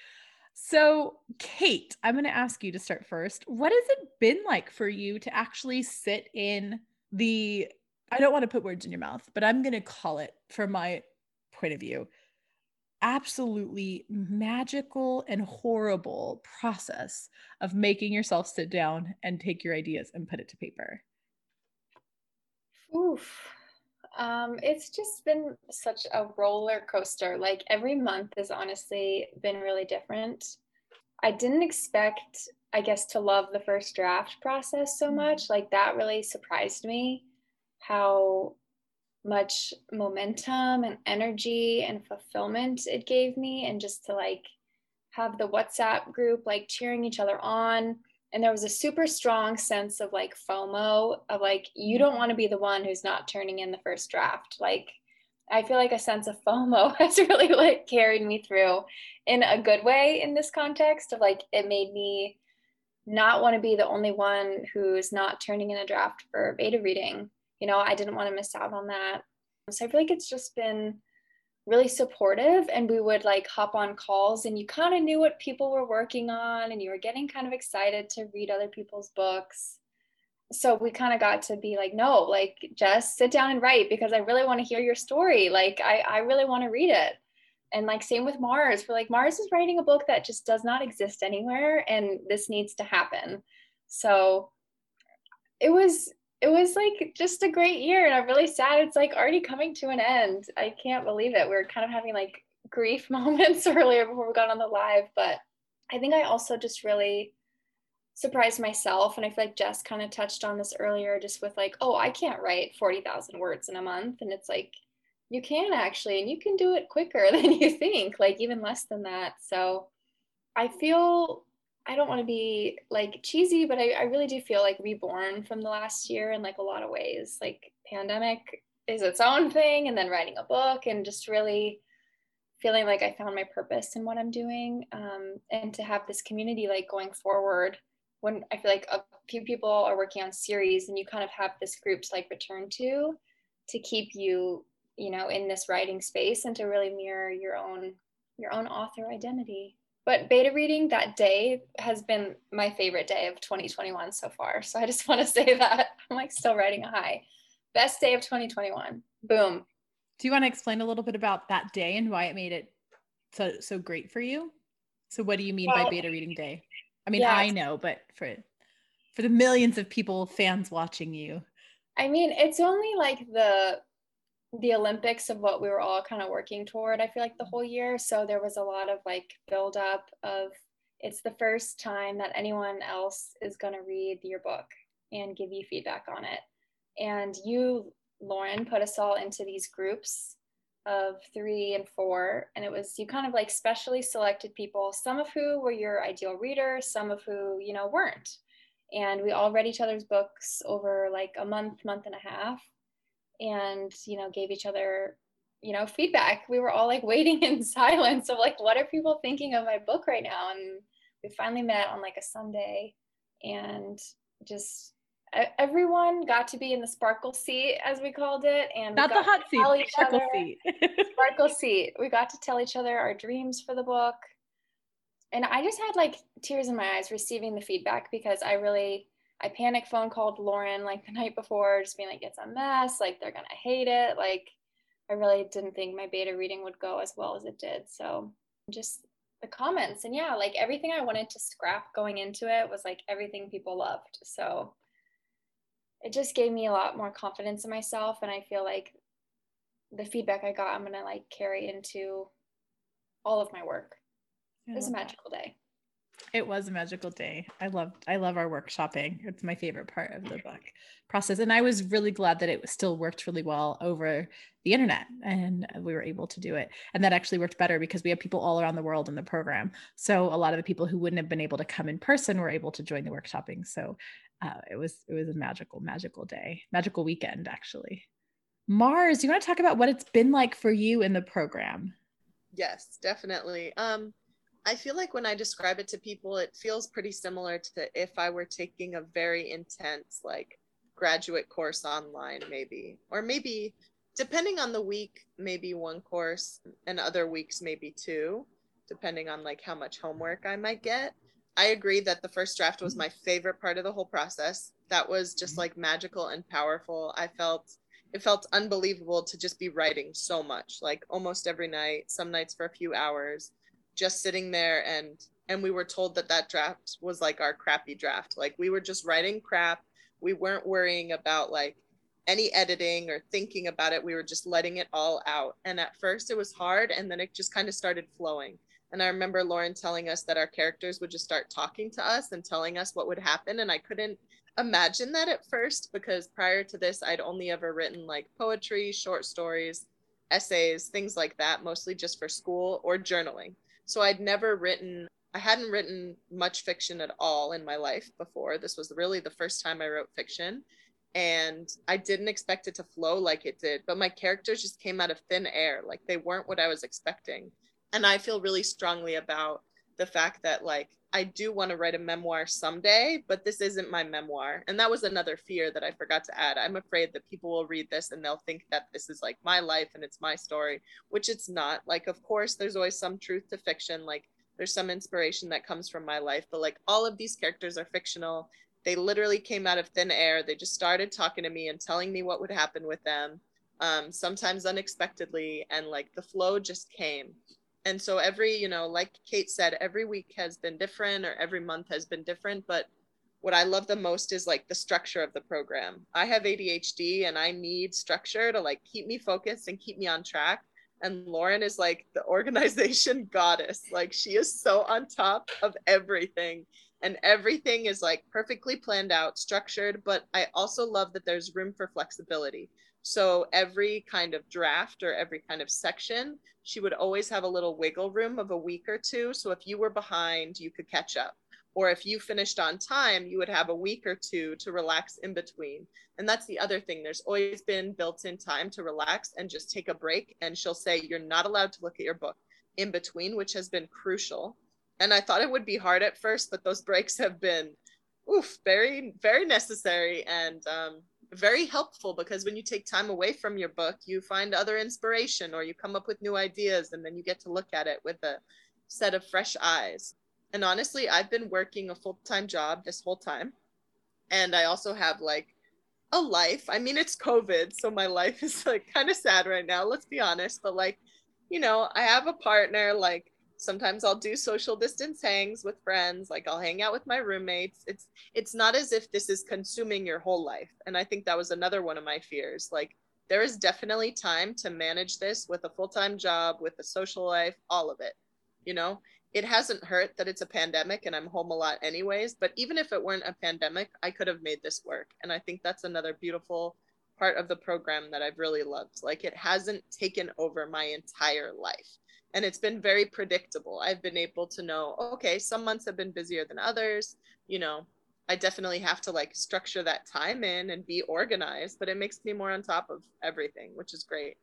So, Kate, I'm going to ask you to start first. What has it been like for you to actually sit in the, I don't want to put words in your mouth, but I'm going to call it from my point of view, absolutely magical and horrible process of making yourself sit down and take your ideas and put it to paper? Oof. Um, it's just been such a roller coaster. Like every month has honestly been really different. I didn't expect, I guess, to love the first draft process so mm-hmm. much. Like that really surprised me how much momentum and energy and fulfillment it gave me. And just to like have the WhatsApp group like cheering each other on and there was a super strong sense of like FOMO of like you don't want to be the one who's not turning in the first draft. Like I feel like a sense of FOMO *laughs* has really like carried me through in a good way in this context of like it made me not want to be the only one who's not turning in a draft for beta reading. You know, I didn't want to miss out on that. So I feel like it's just been really supportive and we would like hop on calls and you kind of knew what people were working on and you were getting kind of excited to read other people's books. So we kind of got to be like no like just sit down and write because i really want to hear your story. Like i, I really want to read it. And like same with mars. We're like mars is writing a book that just does not exist anywhere and this needs to happen. So it was it was like just a great year and i'm really sad it's like already coming to an end. I can't believe it. We are kind of having like grief *laughs* moments earlier before we got on the live but i think i also just really surprised myself and i feel like jess kind of touched on this earlier just with like oh i can't write 40000 words in a month and it's like you can actually and you can do it quicker *laughs* than you think like even less than that. So i feel I don't want to be like cheesy, but I, I really do feel like reborn from the last year in like a lot of ways. Like pandemic is its own thing, and then writing a book and just really feeling like I found my purpose in what I'm doing. Um, and to have this community like going forward when I feel like a few people are working on series and you kind of have this group to like return to to keep you, you know, in this writing space and to really mirror your own your own author identity. But beta reading that day has been my favorite day of 2021 so far. So I just *laughs* want to say that I'm like still riding a high. Best day of 2021. Boom. Do you want to explain a little bit about that day and why it made it so so great for you? So what do you mean well, by beta reading day? I mean, yeah. I know, but for for the millions of people fans watching you. I mean, it's only like the the Olympics of what we were all kind of working toward, I feel like the whole year. So there was a lot of like build up of it's the first time that anyone else is going to read your book and give you feedback on it. And you, Lauren, put us all into these groups of three and four. And it was you kind of like specially selected people, some of who were your ideal readers, some of who, you know, weren't. And we all read each other's books over like a month, month and a half and you know gave each other you know feedback we were all like *laughs* waiting in silence of like what are people thinking of my book right now and we finally met on like a sunday and just everyone got to be in the sparkle seat, as we called it, and Not the hot seat, the sparkle other- seat. *laughs* sparkle seat. We got to tell each other our dreams for the book. And I just had like tears in my eyes receiving the feedback because I really I panic phone called Lauren like the night before, just being like, it's a mess, like they're gonna hate it. Like I really didn't think my beta reading would go as well as it did. So just the comments and yeah, like everything I wanted to scrap going into it was like everything people loved. So it just gave me a lot more confidence in myself and I feel like the feedback I got, I'm gonna like carry into all of my work. It was a magical day. It was a magical day. I love I love our workshopping. It's my favorite part of the book process. And I was really glad that it still worked really well over the internet and we were able to do it. And that actually worked better because we have people all around the world in the program. So a lot of the people who wouldn't have been able to come in person were able to join the workshopping. So uh, it was it was a magical, magical day, magical weekend actually. Mars, do you want to talk about what it's been like for you in the program? Yes, definitely. Um, I feel like when I describe it to people, it feels pretty similar to if I were taking a very intense, like graduate course online, maybe, or maybe depending on the week, maybe one course, and other weeks, maybe two, depending on like how much homework I might get. I agree that the first draft was my favorite part of the whole process. That was just mm-hmm. like magical and powerful. I felt it felt unbelievable to just be writing so much, like almost every night, some nights for a few hours just sitting there and and we were told that that draft was like our crappy draft. Like we were just writing crap. We weren't worrying about like any editing or thinking about it. We were just letting it all out. And at first it was hard and then it just kind of started flowing. And i remember lauren telling us that our characters would just start talking to us and telling us what would happen. And i couldn't imagine that at first because prior to this i'd only ever written like poetry short stories essays things like that mostly just for school or journaling so I'd never written, I hadn't written much fiction at all in my life before. This was really the first time I wrote fiction. And I didn't expect it to flow like it did, but my characters just came out of thin air. Like they weren't what I was expecting. And I feel really strongly about the fact that, like, I do want to write a memoir someday, but this isn't my memoir. And that was another fear that I forgot to add. I'm afraid that people will read this and they'll think that this is like my life and it's my story, which it's not. Like, of course, there's always some truth to fiction. Like, there's some inspiration that comes from my life, but like, all of these characters are fictional. They literally came out of thin air. They just started talking to me and telling me what would happen with them, um, sometimes unexpectedly. And like, the flow just came and so every you know like kate said every week has been different or every month has been different but what i love the most is like the structure of the program. I have adhd and i need structure to like keep me focused and keep me on track. And lauren is like the *laughs* organization goddess. Like she is so on top of everything. And everything is like perfectly planned out structured but i also love that there's room for flexibility so every kind of draft or every kind of section, she would always have a little wiggle room of a week or two. So if you were behind, you could catch up. Or if you finished on time, you would have a week or two to relax in between. And that's the other thing. There's always been built in time to relax and just take a break. And she'll say, You're not allowed to look at your book in between, which has been crucial. And I thought it would be hard at first, but those breaks have been, oof, very, very necessary. And um, very helpful because when you take time away from your book, you find other inspiration or you come up with new ideas and then you get to look at it with a set of fresh eyes. And honestly, I've been working a full time job this whole time. And I also have like a life. I mean, it's COVID, so my life is like kind of sad right now, let's be honest. But like, you know, I have a partner, like, sometimes i'll do social distance hangs with friends like i'll hang out with my roommates. It's it's not as if this is consuming your whole life. And i think that was another one of my fears. Like there is definitely time to manage this with a full-time job with a social life all of it you know? It hasn't hurt that it's a pandemic and i'm home a lot anyways but even if it weren't a pandemic i could have made this work. And i think that's another beautiful part of the program that i've really loved. Like it hasn't taken over my entire life and it's been very predictable. I've been able to know, okay, some months have been busier than others. You know, I definitely have to like structure that time in and be organized, but it makes me more on top of everything, which is great.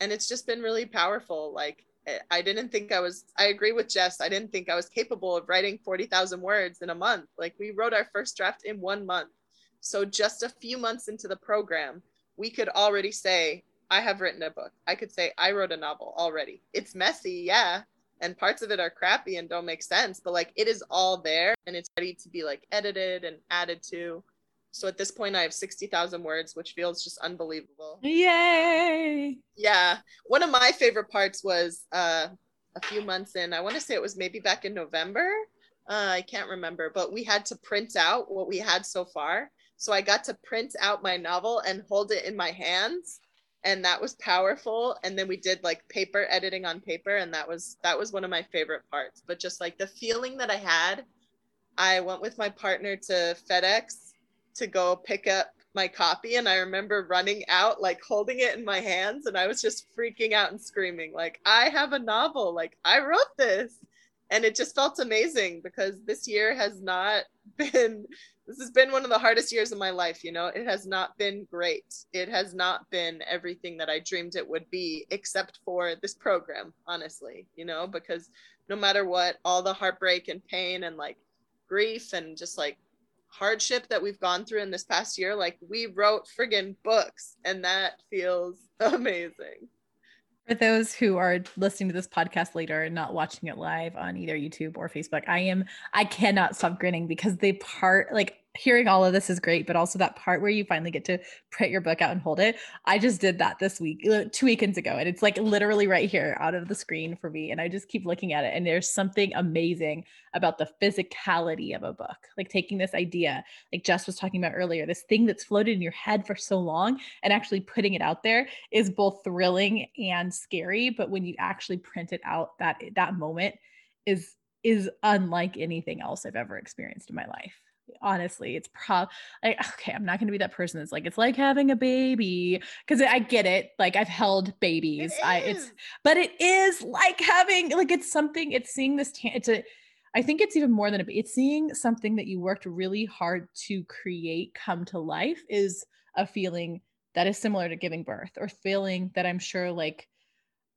And it's just been really powerful. Like, eh, I didn't think I was, I agree with Jess. I didn't think I was capable of writing 40,000 words in a month. Like, we wrote our first draft in one month. So just a few months into the program, we could already say, I have written a book. I could say, I wrote a novel already. It's messy, yeah. And parts of it are crappy and don't make sense, but like it is all there and it's ready to be like edited and added to. So at this point, I have 60,000 words, which feels just unbelievable. Yay! Yeah. One of my favorite parts was uh, a few months in, I want to say it was maybe back in November. Uh, I can't remember, but we had to print out what we had so far. So I got to print out my novel and hold it in my hands. And that was powerful. And then we did like paper editing on paper. And that was that was one of my favorite parts. But just like the feeling that I had, I went with my partner to FedEx to go pick up my copy and I remember running out like holding it in my hands and I was just freaking out and screaming like I have a novel like I wrote this and it just felt amazing because this year has not *laughs* been this has been one of the hardest years of my life you know? It has not been great. It has not been everything that I dreamed it would be except for this program honestly you know? Because no matter what all the heartbreak and pain and like grief and just like hardship that we've gone through in this past year, like we wrote friggin' books, and that feels *laughs* amazing. For those who are listening to this podcast later and not watching it live on either YouTube or Facebook, I am I cannot stop grinning because the part like hearing all of this is great, but also that part where you finally get to print your book out and hold it. I just did that this week, uh, two weekends ago, and it's like literally right here out of the screen for me. And I just keep looking at it, and there's something amazing about the physicality of a book, like taking this idea, like Jess was talking about earlier, this thing that's floated in your head for so long, and actually putting it out there is both thrilling and scary. But when you actually print it out, that that moment is is unlike anything else I've ever experienced in my life honestly it's prob like okay i'm not going to be that person that's like it's like having a baby because i get it like i've held babies it i it's but it is like having like it's something it's seeing this ta- it's a i think it's even more than a it's seeing something that you worked really hard to create come to life is a feeling that is similar to giving birth or feeling that i'm sure like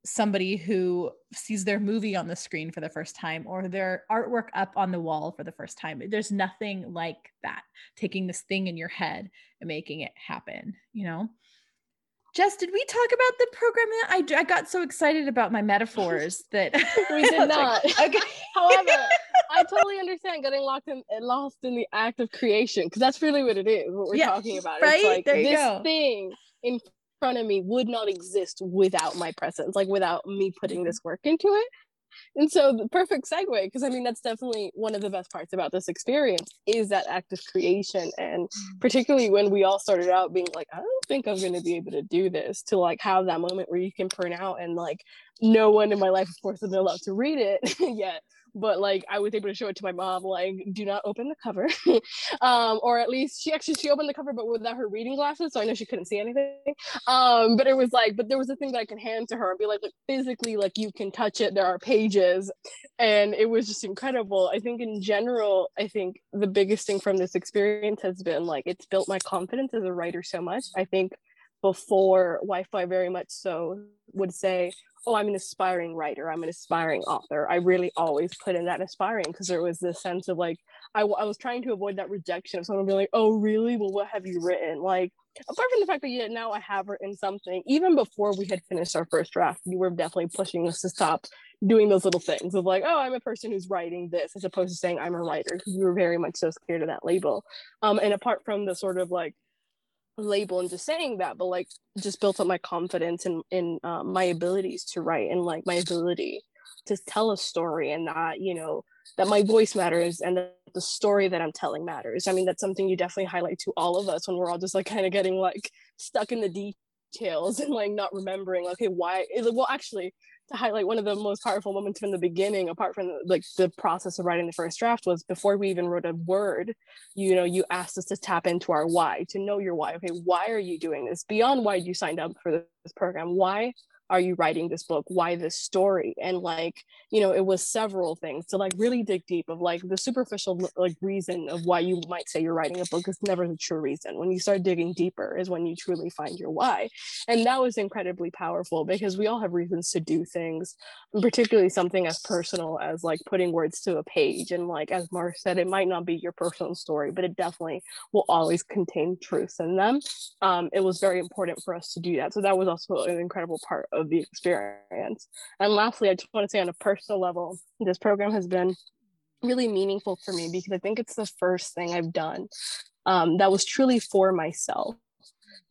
somebody who sees their movie on the screen for the first time or their artwork up on the wall for the first time. There's nothing like that, taking this thing in your head and making it happen, you know? Jess, did we talk about the program? I, I got so excited about my metaphors *laughs* that we *laughs* did not. *laughs* okay. However, I totally understand getting locked in lost in the act of creation because that's really what it is. What we're yeah, talking about. Right? Like there you this go. thing in front of me would not exist without my presence, like without me putting mm-hmm. this work into it. And so the perfect segue, because I mean that's definitely one of the best parts about this experience is that act of creation. And mm-hmm. particularly when we all started out being like, I don't think I'm gonna be able to do this, to like have that moment where you can print out and like no one in my life, of course, has been allowed to read it *laughs* yet but like I was able to show it to my mom, like, do not open the cover. *laughs* um, or at least she actually she opened the cover but without her reading glasses, so I know she couldn't see anything. Um, but it was like, but there was a thing that I can hand to her and be like, like physically, like you can touch it, there are pages. And it was just incredible. I think in general, I think the biggest thing from this experience has been like it's built my confidence as a writer so much. I think before Wi-Fi very much so would say oh, I'm an aspiring writer, I'm an aspiring author. I really always put in that aspiring because there was this sense of like, I, I was trying to avoid that rejection of someone being like, oh, really? Well, what have you written? Like, apart from the fact that yeah, now I have written something, even before we had finished our first draft, you were definitely pushing us to stop doing those little things of like, oh, I'm a person who's writing this, as opposed to saying I'm a writer, because we were very much so scared of that label. Um, and apart from the sort of like label and just saying that but like just built up my confidence in in um, my abilities to write and like my ability to tell a story and that you know that my voice matters and that the story that i'm telling matters. I mean that's something you definitely highlight to all of us when we're all just like kind of getting like stuck in the details and like not remembering okay why well actually to highlight one of the most powerful moments from the beginning apart from like the process of writing the first draft was before we even wrote a word you know you asked us to tap into our why to know your why. Okay why are you doing this? Beyond why you signed up for this program why are you writing this book? Why this story? And like you know it was several things to like really dig deep of like the superficial like reason of why you might say you're writing a book is never the true reason. When you start digging deeper is when you truly find your why. And that was incredibly powerful because we all have reasons to do things particularly something as personal as like putting words to a page. And like as mark said it might not be your personal story but it definitely will always contain truths in them. Um, it was very important for us to do that. So that was also an incredible part of the experience and lastly i just want to say on a personal level this program has been really meaningful for me because i think it's the first thing i've done um, that was truly for myself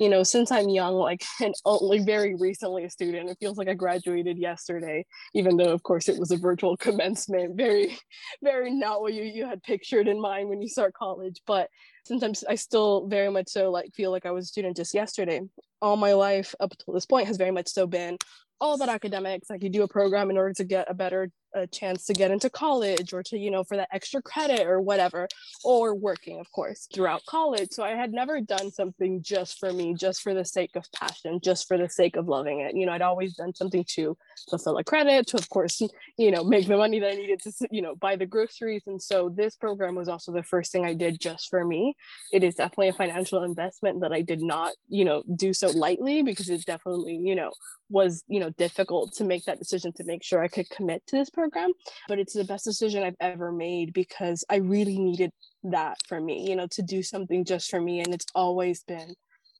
you know, since I'm young, like *laughs* and only very recently a student, it feels like I graduated yesterday, even though of course it was a virtual *laughs* commencement, very, very not what you, you had pictured in mind when you start college. But sometimes I still very much so like feel like I was a student just yesterday. All my life up to this point has very much so been all about academics. Like you do a program in order to get a better a chance to get into college or to you know for that extra credit or whatever or working of course throughout college so i had never done something just for me just for the sake of passion just for the sake of loving it you know i'd always done something to fulfill a credit to of course you know make the money that i needed to you know buy the groceries and so this program was also the first thing i did just for me it is definitely a financial investment that i did not you know do so lightly because it definitely you know was you know difficult to make that decision to make sure i could commit to this program but it's the best decision I've ever made because I really needed that for me, you know, to do something just for me. And it's always been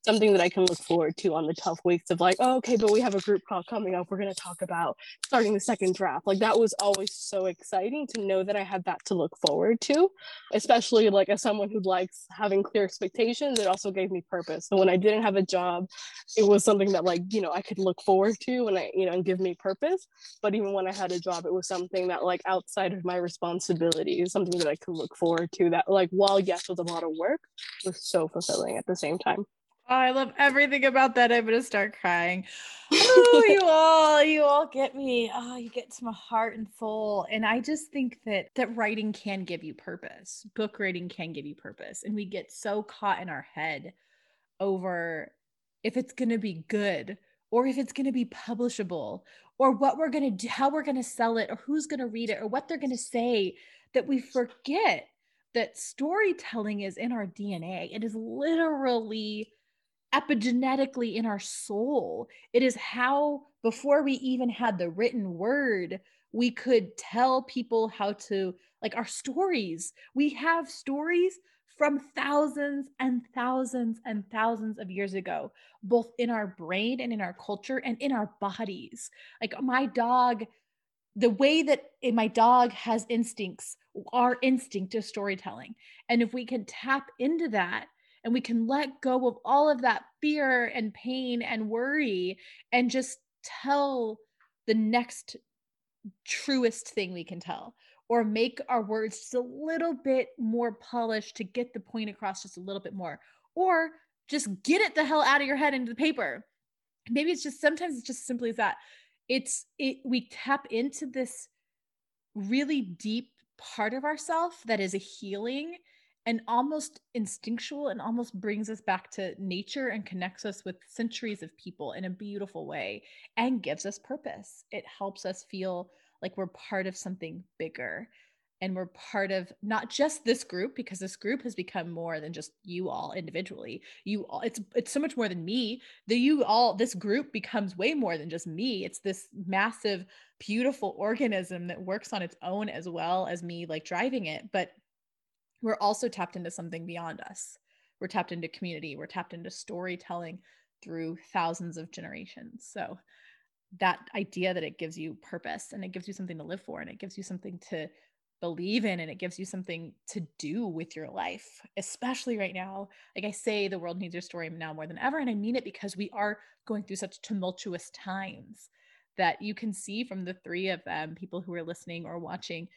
something that I can look forward to on the tough weeks of like, oh, okay, but we have a group call coming up. We're going to talk about starting the second draft. Like that was always so exciting to know that I had that to look forward to, especially like as someone who likes having clear expectations. It also gave me purpose. So when I didn't have a job, it was something that like, you know, I could look forward to and I, you know, and give me purpose. But even when I had a job, it was something that like outside of my responsibilities, something that I could look forward to that like, while yes, was a lot of work, was so fulfilling at the same time. Oh, I love everything about that. I'm gonna start crying. *laughs* Oh, you all, you all get me. Oh, you get to my heart and soul. And I just think that that writing can give you purpose. Book writing can give you purpose. And we get so caught in our head over if it's gonna be good or if it's gonna be publishable or what we're gonna do, how we're gonna sell it, or who's gonna read it, or what they're gonna say, that we forget that storytelling is in our DNA. It is literally epigenetically in our soul. It is how, before we even had the written word, we could tell people how to, like our stories. We have stories from thousands and thousands and thousands of years ago, both in our brain and in our culture and in our bodies. Like my dog, the way that eh, my dog has instincts, our instinct is storytelling. And if we can tap into that, and we can let go of all of that fear and pain and worry and just tell the next truest thing we can tell or make our words just a little bit more polished to get the point across just a little bit more or just get it the hell out of your head into the paper. Maybe it's just sometimes it's just simply as that it's it we tap into this really deep part of ourself that is a healing and almost instinctual and almost brings us back to nature and connects us with centuries of people in a beautiful way and gives us purpose. It helps us feel like we're part of something bigger and we're part of not just this group because this group has become more than just you all individually. You all it's it's so much more than me. The you all this group becomes way more than just me. It's this massive beautiful organism that works on its own as well as me like driving it. But we're also tapped into something beyond us. We're tapped into community, we're tapped into storytelling through thousands of generations. So that idea that it gives you purpose and it gives you something to live for and it gives you something to believe in and it gives you something to do with your life, especially right now. Like I say, the world needs your story now more than ever. And I mean it because we are going through such tumultuous times that you can see from the three of them, people who are listening or watching,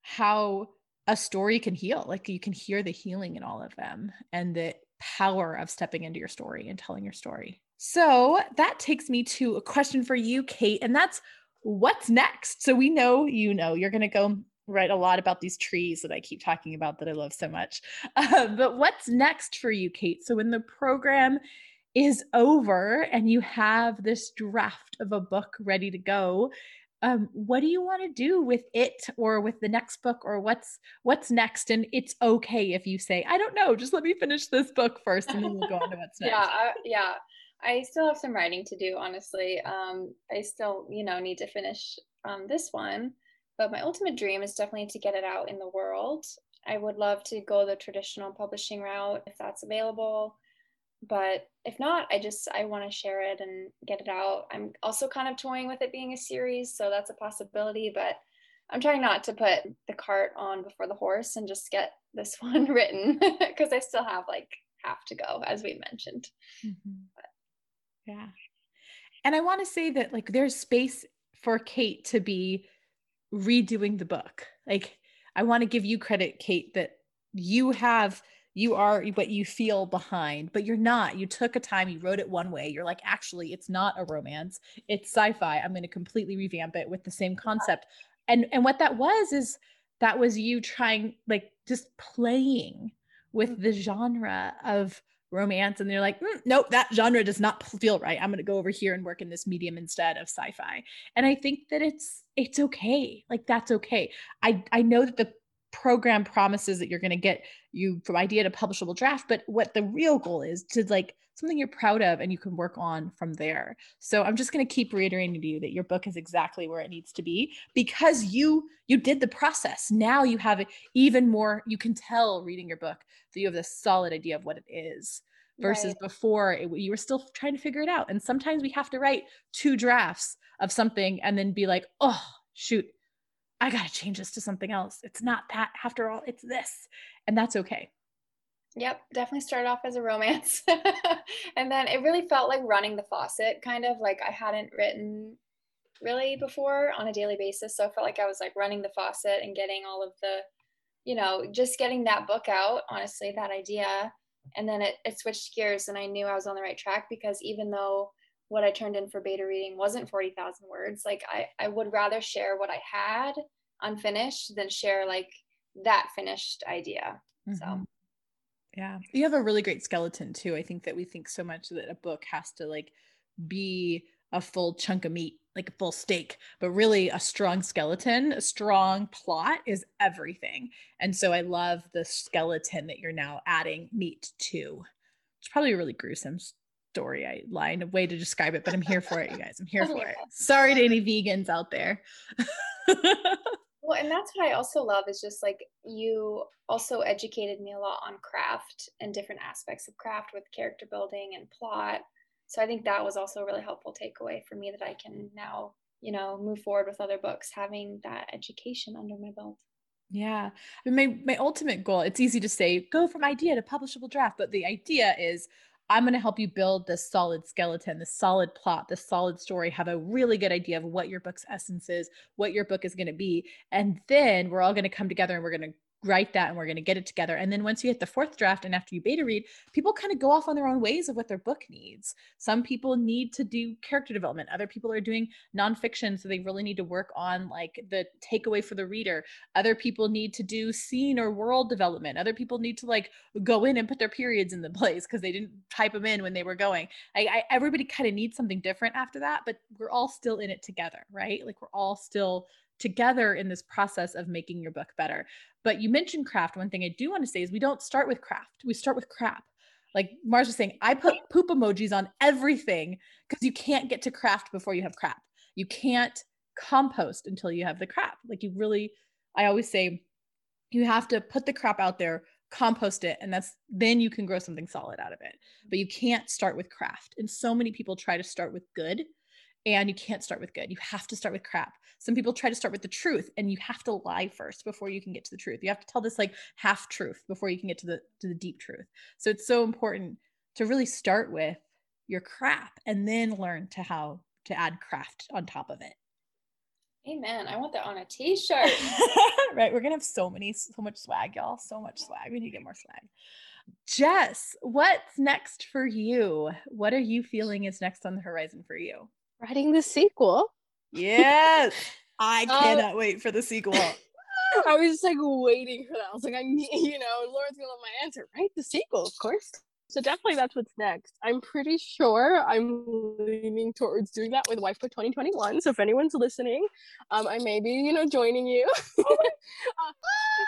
how a story can heal. Like you can hear the healing in all of them and the power of stepping into your story and telling your story. So that takes me to a question for you, Kate, and that's what's next? So we know you know you're going to go write a lot about these trees that I keep talking about that I love so much. *laughs* Uh, but what's next for you, Kate? So when the program, is over and you have this draft of a book ready to go um, what do you want to do with it or with the next book or what's what's next? And it's okay if you say i don't know just let me finish this book first and then we'll go on to what's *laughs* next. Yeah I, yeah. I still have some writing to do honestly. Um, i still you know need to finish um, this one but my ultimate dream is definitely to get it out in the world. I would love to go the traditional publishing route if that's available but if not i just i want to share it and get it out. I'm also kind of toying with it being a series so that's a possibility but i'm trying not to put the cart on before the horse and just get this *laughs* one written because i still have like half to go as we mentioned. Mm-hmm. yeah. And i want to say that like there's space for kate to be redoing the book. Like i want to give you credit kate that you have you are what you feel behind but you're not. You took a time you wrote it one way. You're like actually it's not a romance. It's sci-fi. I'm going to completely revamp it with the same concept. And and what that was is that was you trying like just playing with the genre of romance and they're like mm, nope that genre does not feel right. I'm going to go over here and work in this medium instead of sci-fi. And i think that it's it's okay. Like that's okay. I i know that the program promises that you're going to get you from idea to publishable draft but what the real goal is to like something you're proud of and you can work on from there. So i'm just going to keep reiterating to you that your book is exactly where it needs to be because you you did the process. Now you have even more you can tell reading your book that you have this solid idea of what it is versus right. before it, you were still trying to figure it out. And sometimes we have to write two drafts of something and then be like oh shoot I got to change this to something else. It's not that after all, it's this. And that's okay. Yep, definitely started off as a romance. *laughs* and then it really felt like running the faucet, kind of like I hadn't written really before on a daily basis. So I felt like I was like running the faucet and getting all of the, you know, just getting that book out, honestly, that idea. And then it, it switched gears and I knew I was on the right track because even though what I turned in for beta reading wasn't 40,000 words. Like I, I would rather share what I had unfinished than share like that finished idea. Mm-hmm. So yeah. You have a really great skeleton too. I think that we think so much that a book has to like be a full chunk of meat, like a full steak, but really a strong skeleton, a strong plot is everything. And so I love the skeleton that you're now adding meat to. It's probably really gruesome story I line a way to describe it, but I'm here for it, you guys. I'm here *laughs* for it. Sorry to any vegans out there. *laughs* well, and that's what I also love is just like you also educated me a lot on craft and different aspects of craft with character building and plot. So I think that was also a really helpful takeaway for me that I can now, you know, move forward with other books having that education under my belt. Yeah. I mean, my my ultimate goal, it's easy to say go from idea to publishable draft, but the idea is I'm going to help you build this solid skeleton, this solid plot, this solid story, have a really good idea of what your book's essence is, what your book is going to be. And then we're all going to come together and we're going to write that and we're going to get it together. And then once you hit the fourth draft and after you beta read, people kind of go off on their own ways of what their book needs. Some people need to do character development, other people are doing nonfiction. So they really need to work on like the takeaway for the reader. Other people need to do scene or world development. Other people need to like go in and put their periods in the *laughs* place because they didn't type them in when they were going. I, I everybody kind of needs something different after that, but we're all still in it together, right? Like we're all still together in this process of making your book better. But you mentioned craft. One thing I do want to say is we don't start with craft, we start with crap. Like Mars was saying, I put poop emojis on everything because you can't get to craft before you have crap. You can't compost until you have the crap. Like you really, I always say, you have to put the crap out there, compost it, and that's then you can grow something solid out of it. But you can't start with craft. And so many people try to start with good and you can't start with good. You have to start with crap. Some people try to start with the truth and you have to lie first before you can get to the truth. You have to tell this like half truth before you can get to the to the deep truth. So it's so important to really start with your crap and then learn to how to add craft on top of it. Amen. I want that on a t-shirt. *laughs* right. We're gonna have so many, so much swag, y'all. So much swag. We need to get more swag. Jess, what's next for you? What are you feeling is next on the horizon for you? Writing the sequel. Yes. *laughs* I um, cannot wait for the sequel. *laughs* I was just like waiting for that. I was like, I need, *laughs* you know, Lauren's gonna love my answer. Write the sequel, of course. So definitely that's what's next. I'm pretty sure I'm leaning towards doing that with Wife for 2021. So if anyone's listening, um, I may be, you know, joining you. uh,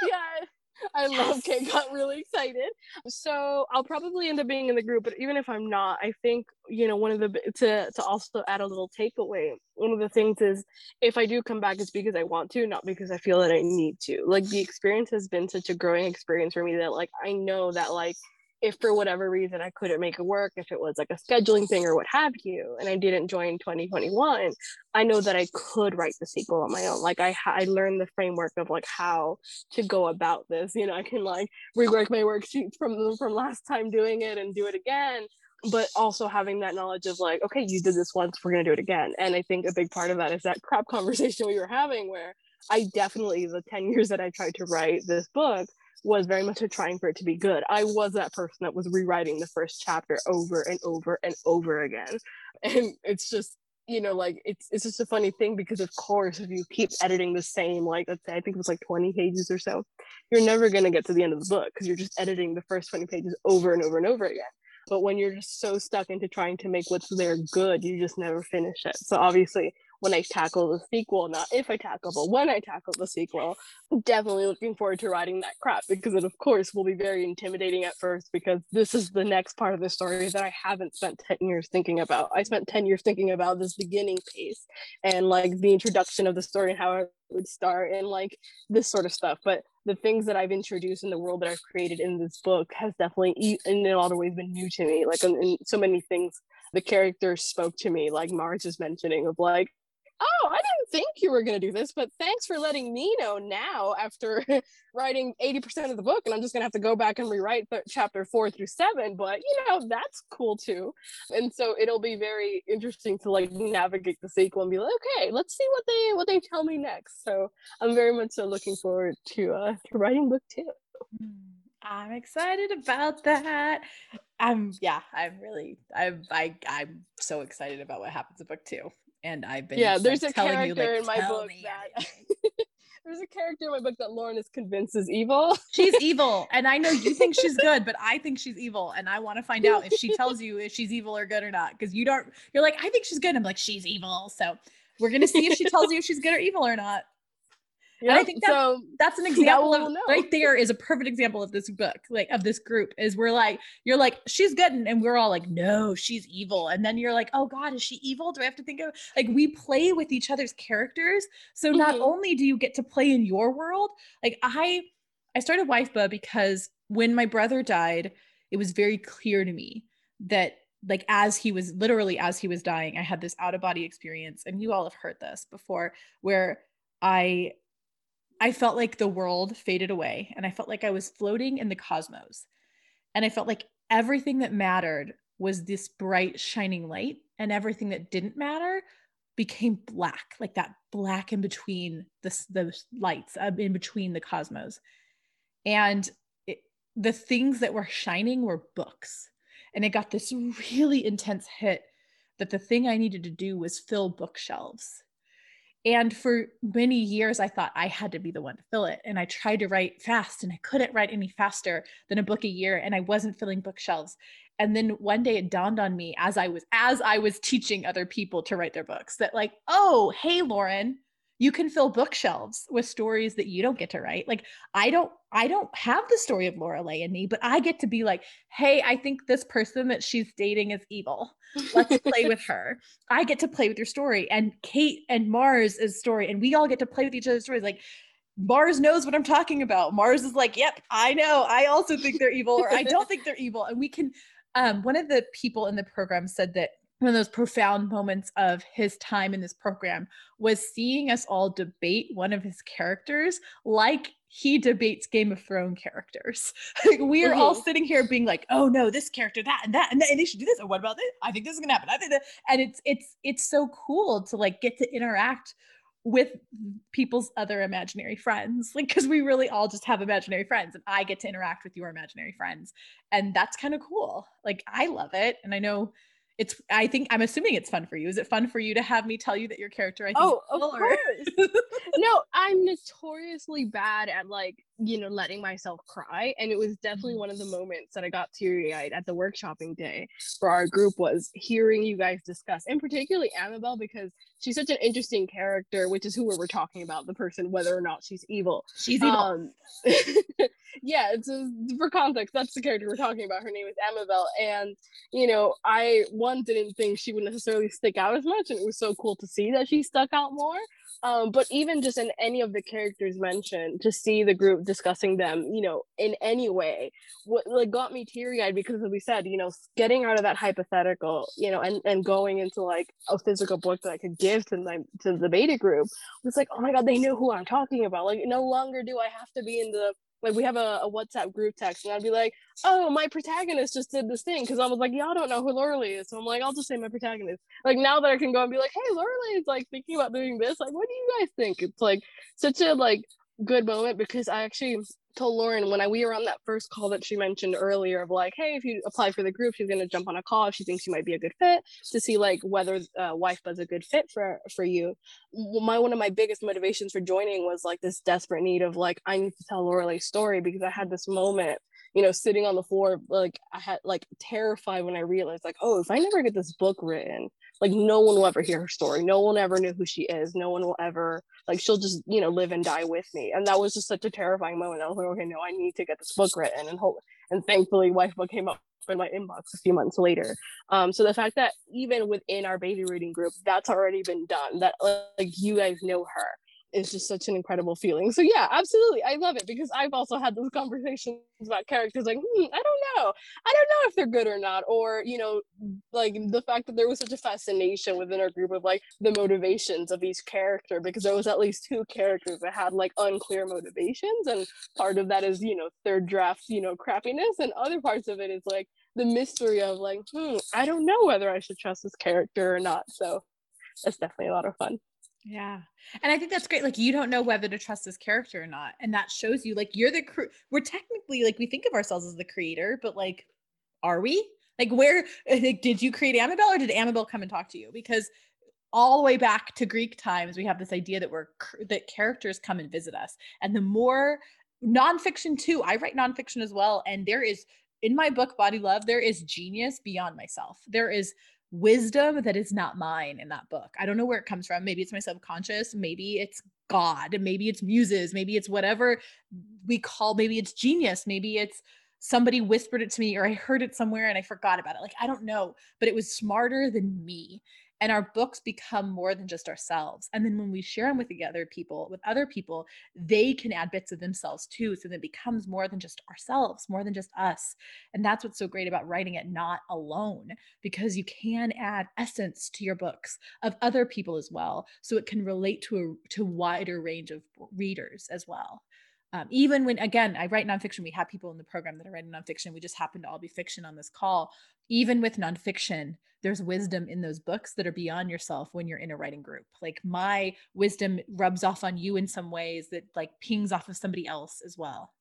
yeah. *laughs* I yes. love Kate got really excited. So I'll probably end up being in the group, but even if I'm not, I think, you know, one of the to to also add a little takeaway, one of the things is if I do come back, it's because I want to, not because I feel that I need to. Like the experience has been such a growing experience for me that like I know that like if for whatever reason I couldn't make it work, if it was like a scheduling thing or what have you, and I didn't join 2021, I know that I could write the sequel on my own. Like I, I learned the framework of like how to go about this. You know, I can like rework my worksheets from from last time doing it and do it again. But also having that knowledge of like, okay, you did this once, we're gonna do it again. And I think a big part of that is that crap *laughs* conversation we were having where I definitely the 10 years that I tried to write this book was very much a trying for it to be good. I was that person that was rewriting the first chapter over and over and over again. *laughs* And it's just, you know, like it's it's just a funny thing because of course if you keep editing the same, like let's say I think it was like 20 pages or so, you're never gonna get to the end of the book because you're just editing the first 20 pages over and over and over again. But when you're just so stuck into trying to make what's there good, you just never finish it. So obviously when I tackle the sequel, not if I tackle, but when I tackle the sequel, definitely looking forward to writing that crap because it, of course, will be very intimidating at first because this is the next part of the story that I haven't spent 10 years thinking about. I spent 10 years thinking about this beginning piece and like the introduction of the story and how it would start and like this sort of stuff. But the things that I've introduced in the world that I've created in this book has definitely, in a lot of ways, been new to me. Like, in, in so many things, the characters spoke to me, like Mars is mentioning, of like, oh, I didn't think you were going to do this, but thanks for letting me know now after *laughs* writing 80% of the book. And I'm just going to have to go back and rewrite th- chapter four through seven. But, you know, that's cool too. And so it'll be very interesting to like navigate the sequel and be like, okay, let's see what they what they tell me next. So I'm very much so looking forward to uh to writing book two. Hmm, I'm excited about that. I'm yeah, I'm really I'm I, I'm so excited about what happens in book two and I've been yeah. There's a character you, like, in my book that *laughs* there's a character in my book that Lauren is convinced is evil. she's evil, *laughs* and I know you think she's good, but I think she's evil, and I want to find out if she tells you if she's evil or good or not. Because you don't. You're like, I think she's good. I'm like, she's evil. So we're gonna see if she tells you if she's good or evil or not. Yeah, I think that, so that's an *laughs* example that of know. right there is a perfect example of this book, like of this group. Is we're like, you're like, she's good, and we're all like, no, she's evil. And then you're like, oh God, is she evil? Do I have to think of like we play with each other's characters? So mm-hmm. not only do you get to play in your world, like I I started Wifeba because when my brother died, it was very clear to me that like as he was literally as he was dying, I had this out of body experience, and you all have heard this before, where I I felt like the world faded away and I felt like I was floating in the cosmos. And I felt like everything that mattered was this bright, shining light, and everything that didn't matter became black, like that black in between the, the lights, uh, in between the cosmos. And it, the things that were shining were books. And it got this really intense hit that the thing I needed to do was fill bookshelves and for many years, I thought I had to be the one to fill it. And I tried to write fast and I couldn't write any faster than a book a year. And I wasn't filling bookshelves. And then one day it dawned on me as I was as I was teaching other people to write their books that like, oh, hey, Lauren, you can fill bookshelves with stories that you don't get to write like i don't i don't have the story of lorelei in me but i get to be like hey i think this person that she's dating is evil let's play with *laughs* her i get to play with your story and kate and mars is story and we all get to play with each other's stories like Mars knows what I'm talking about. Mars is like, yep, I know. I also think they're evil, or I don't *laughs* think they're evil. And we can, um, one of the people in the program said that one of those profound moments of his time in this program was seeing us all debate one of his characters like he debates Game of Thrones characters. *laughs* like we are mm-hmm. all sitting here being like, "Oh no, this character, that, and that, and, that, and they should do this. And what about this? I think this is gonna happen. I think that." And it's it's it's so cool to like get to interact with people's other imaginary friends like because we really all just have imaginary friends and i get to interact with your imaginary friends and that's kind of cool like i love it and i know it's i think i'm assuming it's fun for you. Is it fun for you to have me tell you that your character i think oh of course course. *laughs* no, I'm notoriously bad at like, you know, letting myself cry. And it was definitely one of the moments that I got teary-eyed at the workshopping day for our group was hearing you guys discuss, and particularly Amabel, because she's such an interesting character, which is who we we're talking about, the person, whether or not she's evil. She's evil. Um, *laughs* yeah, it's a, for context. That's the character we're talking about. Her name is Amabel, and you know, I one didn't think she would necessarily stick out as much, and it was so cool to see that she stuck out more. Um, but even just in any of the characters mentioned, to see the group discussing them, you know, in any way, what like got me teary eyed because, as we said, you know, getting out of that hypothetical, you know, and and going into like a physical book that I could give to my to the beta group was like, oh my god, they know who I'm talking about. Like, no longer do I have to be in the like we have a, a WhatsApp group text, and I'd be like, "Oh, my protagonist just did this thing," because I was like, "Y'all don't know who Lorelei is," so I'm like, "I'll just say my protagonist." Like now that I can go and be like, "Hey, Lorelei is like thinking about doing this. Like, what do you guys think?" It's like such a like good moment because I actually told Lauren when I we were on that first call that she mentioned earlier of like, "Hey, if you apply for the group, she's gonna jump on a call if she thinks you might be a good fit to see like whether uh, wife is a good fit for for you." my one of my biggest motivations for joining was like this desperate need of like I need to tell Lorelei's story because I had this moment, you know, sitting on the floor, like I had like terrified when I realized like, oh, if I never get this book written, like no one will ever hear her story. No one ever knew who she is. No one will ever like she'll just, you know, live and die with me. And that was just such a terrifying moment. I was like, okay, no, I need to get this book written and hope and thankfully wife book came up in my inbox a few months later. Um, so the fact that even within our baby reading group, that's already been done, that like you guys know her is just such an incredible feeling. So yeah, absolutely. I love it because I've also had those *laughs* conversations about characters like, hmm, I don't know. I don't know if they're good or not. Or, you know, like the fact that there was such a fascination within our group of like the motivations of each character because there was at least two characters that had like unclear motivations. And part of that is, you know, third draft, you know, crappiness. And other parts of it is like the mystery of like, hmm, I don't know whether I should trust this character or not. So it's definitely a lot of fun. Yeah. And I think that's great. Like, you don't know whether to trust this character or not. And that shows you, like, you're the crew. We're technically, like, we think of ourselves as the creator, but, like, are we? Like, where *laughs* like, did you create Amabel or did Amabel come and talk to you? Because all the way back to Greek times, we have this idea that we're that characters come and visit us. And the more nonfiction, too, I write nonfiction as well. And there is, in my book, Body Love, there is genius beyond myself. There is wisdom that is not mine in that book. I don't know where it comes from. Maybe it's my subconscious, maybe it's God, maybe it's muses, maybe it's whatever we call, maybe it's genius, maybe it's somebody whispered it to me or I heard it somewhere and I forgot about it. Like, I don't know, but it was smarter than me. And our books become more than just ourselves. And then when we share them with the other people, with other people, they can add bits of themselves too. So then it becomes more than just ourselves, more than just us. And that's what's so great about writing it not alone, because you can add essence to your books of other people as well. So it can relate to a to wider range of readers as well. Um, even when again i write nonfiction we have people in the program that are writing nonfiction we just happen to all be fiction on this call even with nonfiction there's wisdom in those books that are beyond yourself when you're in a writing group like my wisdom rubs off on you in some ways that like pings off of somebody else as well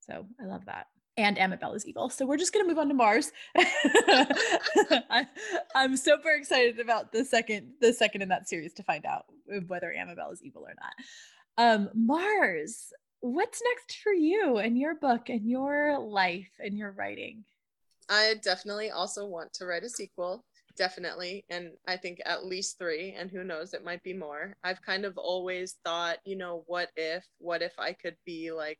so i love that and Amabel is evil. So we're just gonna move on to Mars. *laughs* I, am super excited about the second, the second in that series to find out whether Amabel is evil or not. Um, Mars, what's next for you and your book and your life and your writing? I definitely also want to write a sequel. Definitely. And I think at least three, and who knows, it might be more. I've kind of always thought, you know, what if, what if I could be like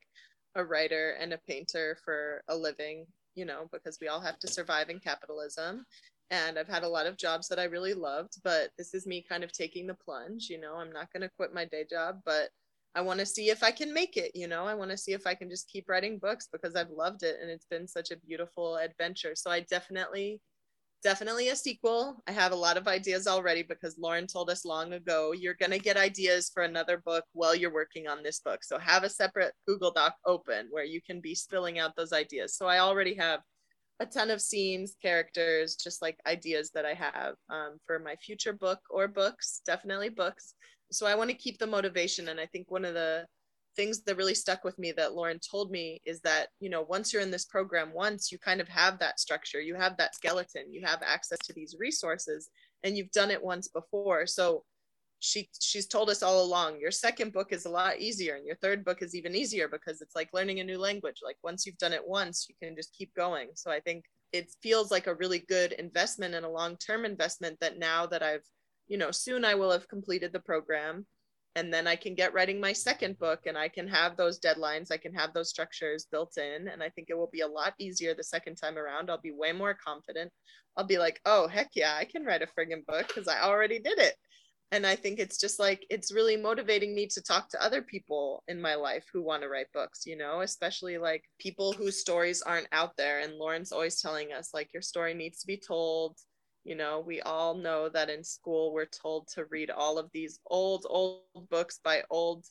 a writer and a painter for a living, you know, because we all have to survive in capitalism. And I've had a lot of jobs that I really loved, but this is me kind of taking the plunge, you know, I'm not going to quit my day job, but I want to see if I can make it, you know. I want to see if I can just keep writing books because I've loved it and it's been such a beautiful adventure. So I definitely definitely a sequel. I have a lot of ideas already because Lauren told us long ago you're going to get ideas for another book while you're working on this book. So have a separate Google Doc open where you can be spilling out those ideas. So I already have a ton of scenes, characters, just like ideas that I have um, for my future book or books, definitely books so I want to keep the motivation. And I think one of the things that really stuck with me that Lauren told me is that, you know, once you're in this program, once you kind of have that structure, you have that skeleton, you have access to these resources, and you've done it once before. So she she's told us all along your second book is a lot easier and your third book is even easier because it's like learning a new language like once you've done it once you can just keep going so i think it feels like a really good investment and a long-term investment that now that i've you know soon i will have completed the program and then i can get writing my second book and i can have those deadlines i can have those structures built in and i think it will be a lot easier the second time around. I'll be way more confident. I'll be like oh heck yeah i can write a friggin book because i already did it. And i think it's just like it's really motivating me to talk to other people in my life who want to write books you know especially like people whose stories aren't out there and lauren's always telling us like your story needs to be told you know we all know that in school we're told to read all of these old old books by old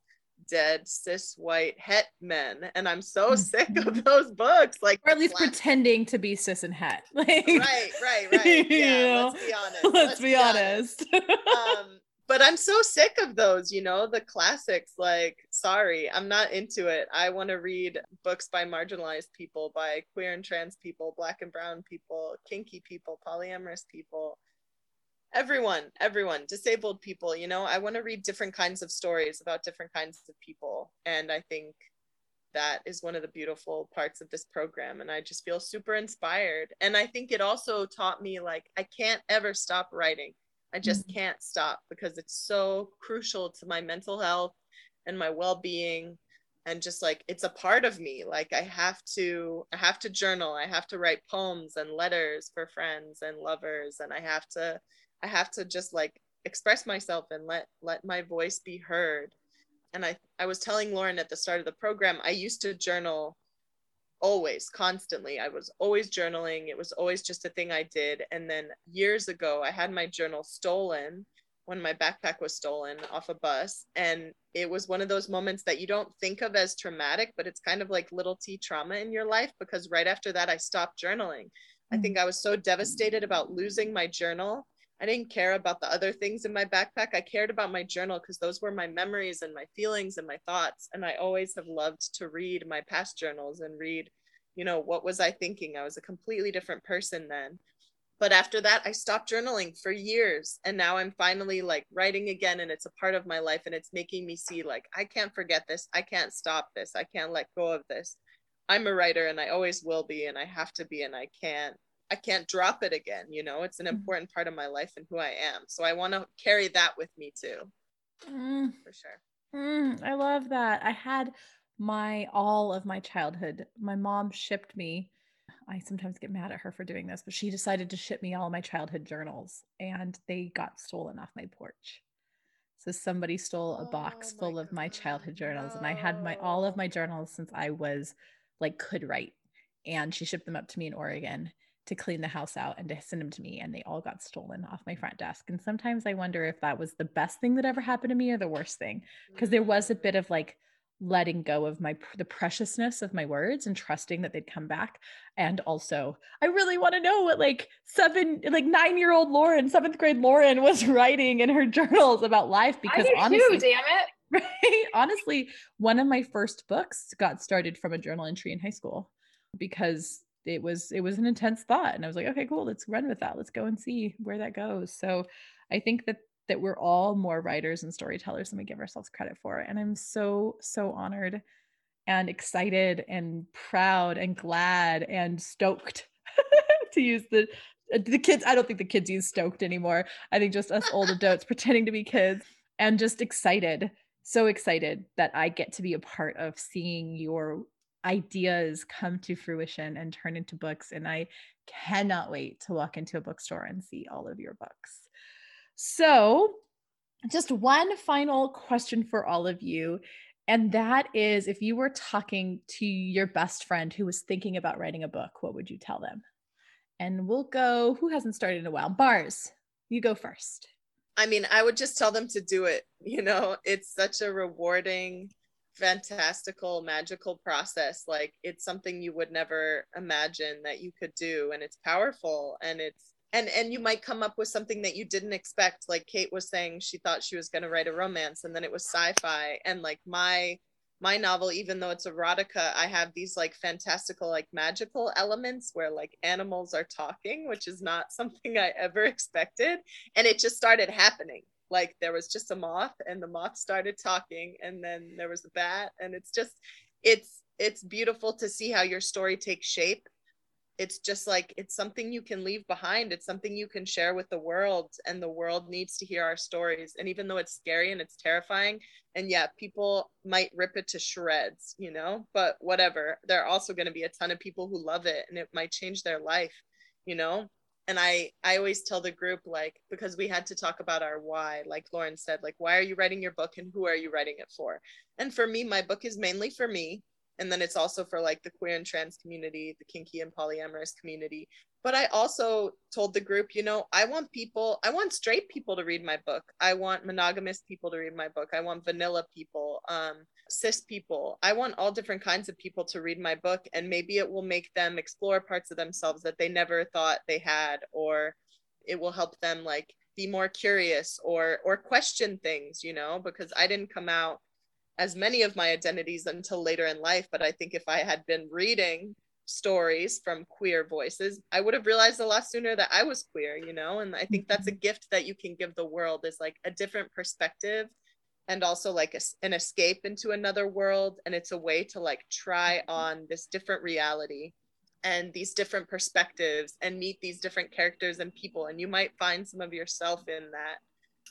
dead cis white het men and i'm so sick of mm-hmm. those books like or at least pretending to be cis and het. *laughs* Like, right right right. *laughs* yeah let's be honest let's, let's be, be, honest, honest. *laughs* um but I'm so sick of those, you know, the classics. Like, sorry, I'm not into it. I want to read books by marginalized people, by queer and trans people, black and brown people, kinky people, polyamorous people, everyone, everyone, disabled people. You know, I want to read different kinds of stories about different kinds of people. And I think that is one of the beautiful parts of this program. And I just feel super inspired. And I think it also taught me, like, I can't ever stop writing I just mm-hmm. can't stop because it's so crucial to my mental health and my well-being and just like it's a part of me. Like i have to i have to journal. I have to write poems and letters for friends and lovers and i have to i have to just like express myself and let let my voice be heard. And i i was telling lauren at the start of the program i used to journal always constantly. I was always journaling. It was always just a thing i did. And then years ago i had my journal stolen when my backpack was stolen off a bus. And it was one of those moments that you don't think of as traumatic but it's kind of like little t trauma in your life because right after that i stopped journaling. Mm-hmm. i think i was so devastated about losing my journal I didn't care about the other things in my backpack. I cared about my journal because those were my memories and my feelings and my thoughts. And I always have loved to read my past journals and read, you know, what was I thinking? I was a completely different person then. But after that, I stopped journaling for years. And now I'm finally like writing again and it's a part of my life and it's making me see like, I can't forget this. I can't stop this. I can't let go of this. I'm a writer and I always will be and I have to be and I can't I can't drop it again. You know, it's an mm. important part of my life and who I am. So I want to carry that with me too. Mm. For sure. Mm, I love that. I had my all of my childhood. My mom shipped me. I sometimes get mad at her for doing this, but she decided to ship me all my childhood journals and they got stolen off my porch. So somebody stole a box oh full of my childhood journals and I had my all of my journals since I was like could write and she shipped them up to me in Oregon to clean the house out and to send them to me and they all got stolen off my front desk and sometimes i wonder if that was the best thing that ever happened to me or the worst thing because there mm-hmm. was a bit of like letting go of my the preciousness of my words and trusting that they'd come back and also i really want to know what like seven like nine year old lauren seventh grade lauren was *laughs* writing in her journals about life because honestly too, damn it. *laughs* Right? Honestly one of my first books got started from a journal entry in high school because it was it was an intense thought and i was like okay cool let's run with that let's go and see where that goes. So i think that that we're all more writers and storytellers than we give ourselves credit for and i'm so so honored and excited and proud and glad and stoked *laughs* to use the the kids i don't think the kids use stoked anymore. I think just us old adults pretending to be kids and just excited so excited that i get to be a part of seeing your ideas come to fruition and turn into books. And I cannot wait to walk into a bookstore and see all of your books. So, just one final question for all of you. And that is if you were talking to your best friend who was thinking about writing a book, what would you tell them? And we'll go, who hasn't started in a while? Mars, you go first. I mean, I would just tell them to do it. You know, it's such a rewarding fantastical magical process. Like it's something you would never imagine that you could do and it's powerful and it's and and you might come up with something that you didn't expect. Like kate was saying she thought she was going to write a romance and then it was sci-fi and like my my novel even though it's erotica i have these like fantastical like magical elements where like animals are talking which is not *laughs* something i ever expected and it just started happening like there was just a moth and the moth started talking and then there was a bat. And it's just it's it's beautiful to see how your story takes shape. It's just like it's something you can leave behind. It's something you can share with the world and the world needs to hear our stories. And even though it's scary and it's terrifying and yeah people might rip it to shreds you know but whatever. There are also going to be a ton of people who love it and it might change their life you know and i i always tell the group like because we had to talk about our why like lauren said like why are you writing your book and who are you writing it for? And for me my book is mainly for me and then it's also for like the queer and trans community the kinky and polyamorous community but i also told the group you know i want people i want straight people to read my book i want monogamous people to read my book i want vanilla people um, cis people i want all different kinds of people to read my book and maybe it will make them explore parts of themselves that they never thought they had or it will help them like be more curious or or question things you know because i didn't come out as many of my identities until later in life. But I think if I had been reading stories from queer voices, I would have realized a lot sooner that I was queer, you know? And I think that's a mm-hmm. gift that you can give the world is like a different perspective and also like a, an escape into another world. And it's a way to like try mm-hmm. on this different reality and these different perspectives and meet these different characters and people. And you might find some of yourself in that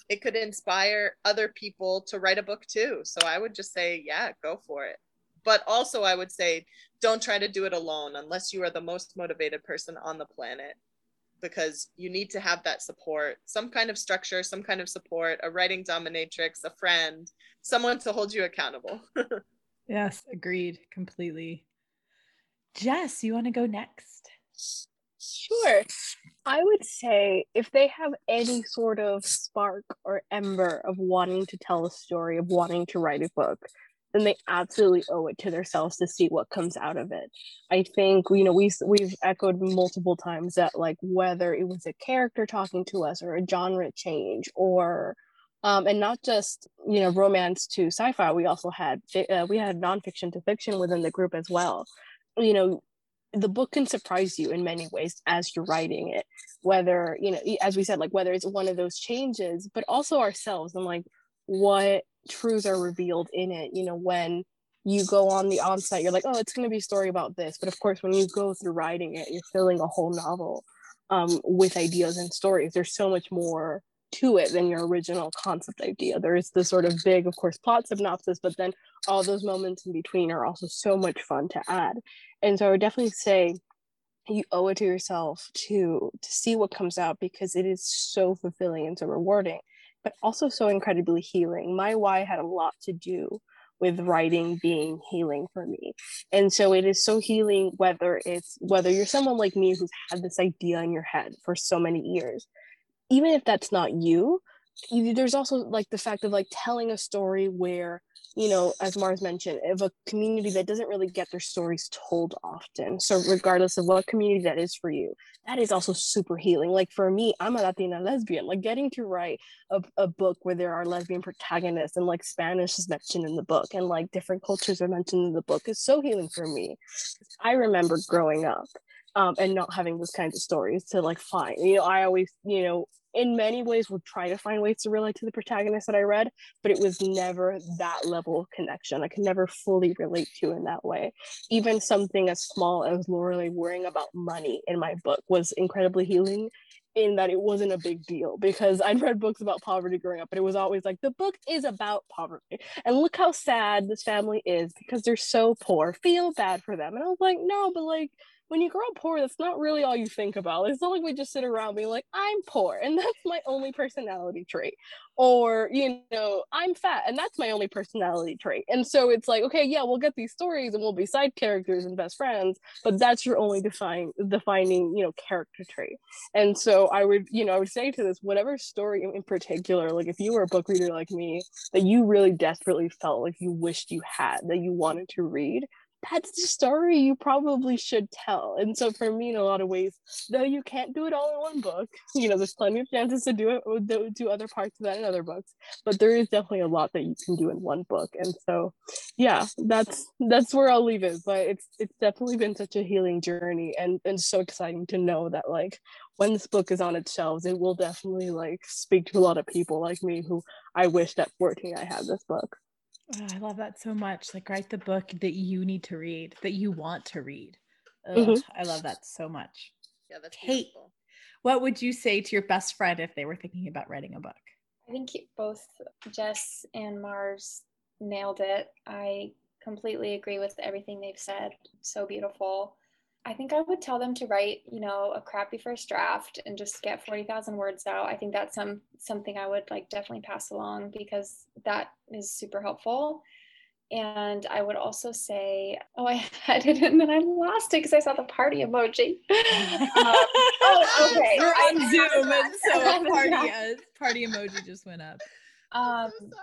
it could inspire other people to write a book too. So I would just say, yeah, go for it. But also, I would say, don't try to do it alone unless you are the most motivated person on the planet, because you need to have that support, some kind of structure, some kind of support, a writing dominatrix, a friend, someone to hold you accountable. *laughs* yes, agreed completely. Jess, you want to go next? Sure. I would say if they have any sort of spark or ember of wanting to tell a story, of wanting to write a book, then they absolutely owe it to themselves to see what comes out of it. I think you know we we've echoed multiple times that like whether it was a character talking to us or a genre change or um, and not just you know romance to sci-fi. We also had uh, we had nonfiction to fiction within the group as well. You know, the book can surprise you in many ways as you're writing it whether you know as we said like whether it's one of those changes but also ourselves and like what truths are revealed in it you know when you go on the onsite you're like oh it's going to be a story about this. But of course when you go through writing it you're filling a whole novel um, with ideas and stories. There's so much more to it than your original concept idea. There is this sort of big of course plot synopsis but then all those moments in between are also so much fun to add. And so i would definitely say you owe it to yourself to to see what comes out because it is so fulfilling and so rewarding but also so incredibly healing. My why had a lot to do with writing being healing for me. And so it is so healing whether it's whether you're someone like me who's had this idea in your head for so many years even if that's not you, there's also like the fact of like telling a story where you know, as Mars mentioned, of a community that doesn't really get their stories told often. So, regardless of what community that is for you, that is also super healing. Like for me, I'm a Latina lesbian. Like getting to write a, a book where there are lesbian protagonists and like Spanish is mentioned in the book and like different cultures are mentioned in the book is so healing for me. I remember growing up um, and not having those kinds of stories to like find. You know, I always, you know, in many ways would try to find ways to relate to the protagonist that I read, but it was never that level of connection. I could never fully relate to in that way. Even something as small as Lorelei worrying about money in my book was incredibly healing in that it wasn't a big deal because I'd read books about poverty growing up, but it was always like the book is about poverty. And look how sad this family is because they're so poor. Feel bad for them. And I was like, no, but like when you grow up poor, that's not really all you think about. It's not like we just sit around being like, I'm poor and *laughs* that's my only personality trait. Or, you know, I'm fat and that's my only personality trait. And so it's like, okay, yeah, we'll get these stories and we'll be side characters and best friends, but that's your only define defining, you know, character trait. And so I would, you know, I would say to this, whatever story in particular, like if you were a book reader like me, that you really desperately felt like you wished you had, that you wanted to read, that's the story you probably should tell. And so for me, in a lot of ways, though you can't do it all in one book, *laughs* you know, there's plenty of chances to do it, uh, do other parts of that in other books, but there is definitely a lot that you can do in one book. And so, yeah, that's that's where I'll leave it. But it's it's definitely been such a healing journey, and and so exciting to know that like when this book is on its shelves, it will definitely like speak to a lot of people like me who I wished at 14 I had this book. Oh, I love that so much. Like write the book that you need to read, that you want to read. mm-hmm. I love that so much. Yeah, that's Kate. Beautiful. What would you say to your best friend if they were thinking about writing a book? I think both Jess and Mars nailed it. I completely agree with everything they've said. So beautiful. I think I would tell them to write, you know, a crappy first draft and just get 40,000 words out. I think that's some something I would like definitely pass along because that is super helpful. And I would also say, oh, I *laughs* had it and then I lost it because I saw the party emoji. *laughs* um, oh, okay. We're on I, Zoom, and so a *laughs* party, a party emoji just went up. Um, so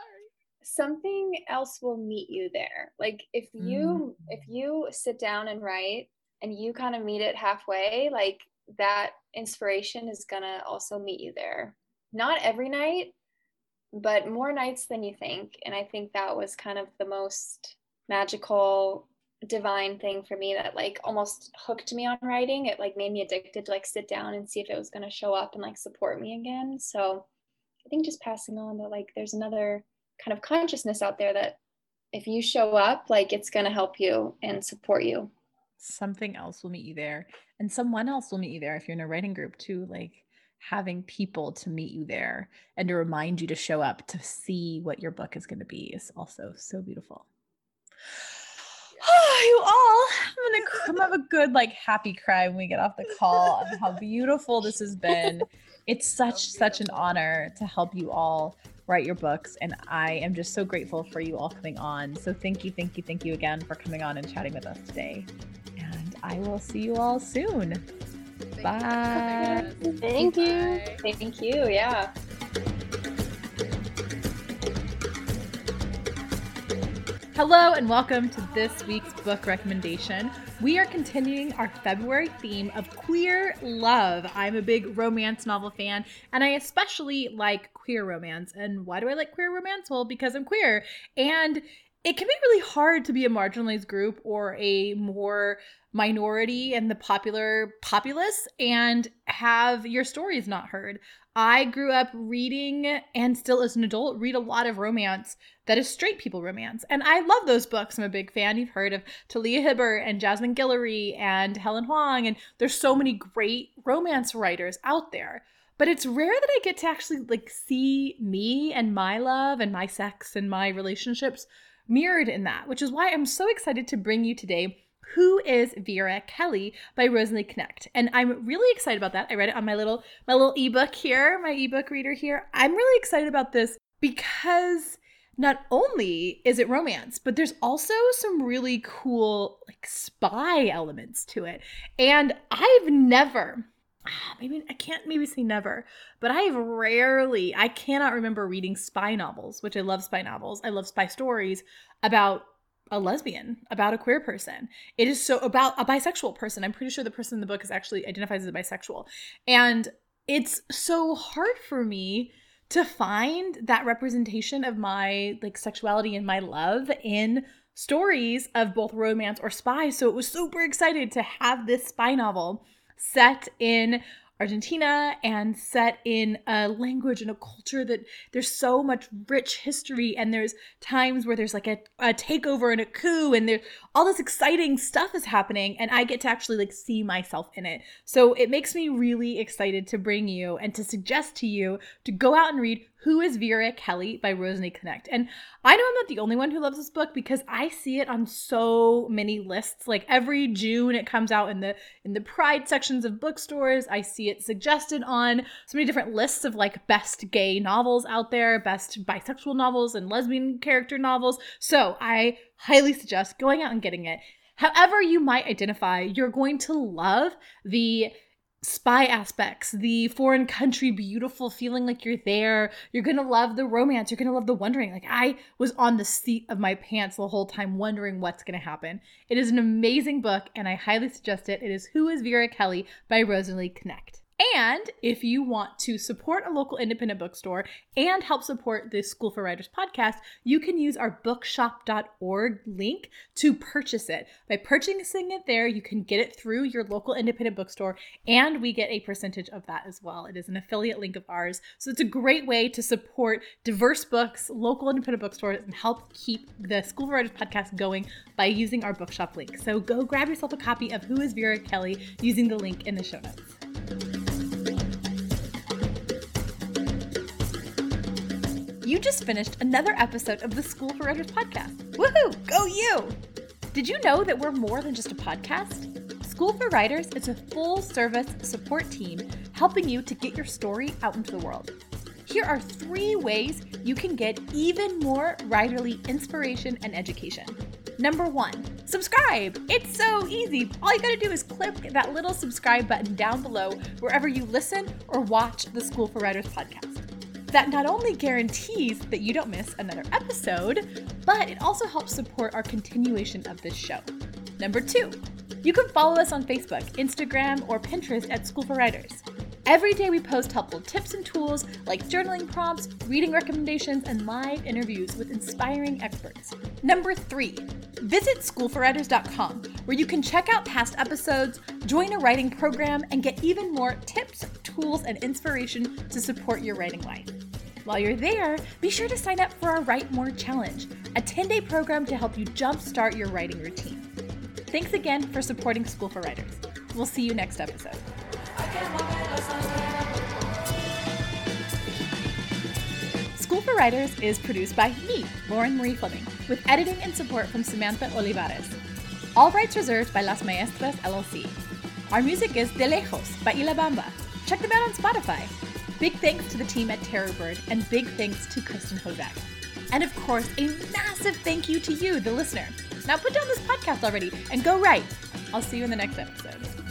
something else will meet you there. Like if you mm. if you sit down and write and you kind of meet it halfway, like that inspiration is to also meet you there. Not every night, but more nights than you think. And I think that was kind of the most magical divine thing for me that like almost hooked me on writing it like made me addicted to like sit down and see if it was to show up and like support me again so i think just passing on that like there's another kind of consciousness out there that if you show up like it's to help you and support you something else will meet you there and someone else will meet you there if you're in a writing group too like having people to meet you there and to remind you to show up to see what your book is going to be is also so beautiful. Oh, *sighs* you all i'm gonna come have a good like happy cry when we get off the call on how beautiful this has been. It's *laughs* such such an honor to help you all write your books and i am just so grateful for you all coming on. So thank you thank you thank you again for coming on and chatting with us today I will see you all soon. Thank Bye. You Thank you. Thank you. Yeah. Hello, and welcome to this week's book recommendation. We are continuing our February theme of queer love. I'm a big romance novel fan, and I especially like queer romance. And why do I like queer romance? Well, because I'm queer. And it can be really hard to be a marginalized group or a more minority in the popular populace and have your stories not heard. I grew up reading and still as an adult read a lot of romance that is straight people romance. And I love those books. I'm a big fan. You've heard of Talia Hibbert and Jasmine Guillory and Helen Hoang and there's so many great romance writers out there. But it's rare that I get to actually like see me and my love and my sex and my relationships mirrored in that, which is why I'm so excited to bring you today who is Vera Kelly by Rosalie Knecht. And I'm really excited about that. I read it on my little my little ebook here, my ebook reader here. I'm really excited about this because not only is it romance, but there's also some really cool like spy elements to it. And I've never *sighs* maybe I can't maybe say never, but I have rarely, I cannot remember reading spy novels, which I love spy novels. I love spy stories about a lesbian, about a queer person. It is so about a bisexual person. I'm pretty sure the person in the book is actually identifies as bisexual. And it's so hard for me to find that representation of my like sexuality and my love in stories of both romance or spy. So it was super excited to have this spy novel set in Argentina and set in a language and a culture that there's so much rich history and there's times where there's like a, a takeover and a coup and there's all this exciting stuff is happening and I get to actually like see myself in it. So it makes me really excited to bring you and to suggest to you to go out and read who is Vera Kelly by Rosalie Knecht. And I know I'm not the only one who loves this book because I see it on so many lists. Like every June it comes out in the in the pride sections of bookstores. I see it suggested on so many different lists of like best gay novels out there, best bisexual novels and lesbian character novels. So, I highly suggest going out and getting it. However you might identify, you're going to love the spy aspects, the foreign country beautiful feeling like you're there. You're going to love the romance. You're going to love the wondering. Like I was on the seat of my pants the whole time wondering what's going to happen. It is an amazing book and I highly suggest it. It is Who is Vera Kelly by Rosalie Knecht. And if you want to support a local independent bookstore and help support the School for Writers podcast, you can use our bookshop.org link to purchase it. By purchasing it there, you can get it through your local independent bookstore, and we get a percentage of that as well. It is an affiliate link of ours. So it's a great way to support diverse books, local independent bookstores, and help keep the School for Writers podcast going by using our bookshop link. So go grab yourself a copy of Who is Vera Kelly using the link in the show notes. You just finished another episode of the School for Writers podcast. Woohoo! Go you! Did you know that we're more than just a podcast? School for Writers is a full service support team helping you to get your story out into the world. Here are three ways you can get even more writerly inspiration and education. Number one, subscribe. It's so easy. All you gotta do is click that little subscribe button down below wherever you listen or watch the School for Writers podcast that not only guarantees that you don't miss another episode, but it also helps support our continuation of this show. Number two, you can follow us on Facebook, Instagram, or Pinterest at School for Writers. Every day we post helpful tips and tools like journaling prompts, reading recommendations, and live interviews with inspiring experts. Number three, visit schoolforwriters.com where you can check out past episodes, join a writing program, and get even more tips, tools, and inspiration to support your writing life. While you're there, be sure to sign up for our Write More Challenge, a 10 day program to help you jumpstart your writing routine. Thanks again for supporting School for Writers. We'll see you next episode. School for Writers is produced by me, Lauren Marie Fleming, with editing and support from Samantha Olivares. All rights reserved by Las Maestras LLC. Our music is De Lejos by Ilabamba. Check them out on Spotify. Big thanks to the team at Terrorbird, and big thanks to Kristen Hozak. And of course, a massive thank you to you, the listener. Now put down this podcast already and go write. I'll see you in the next episode.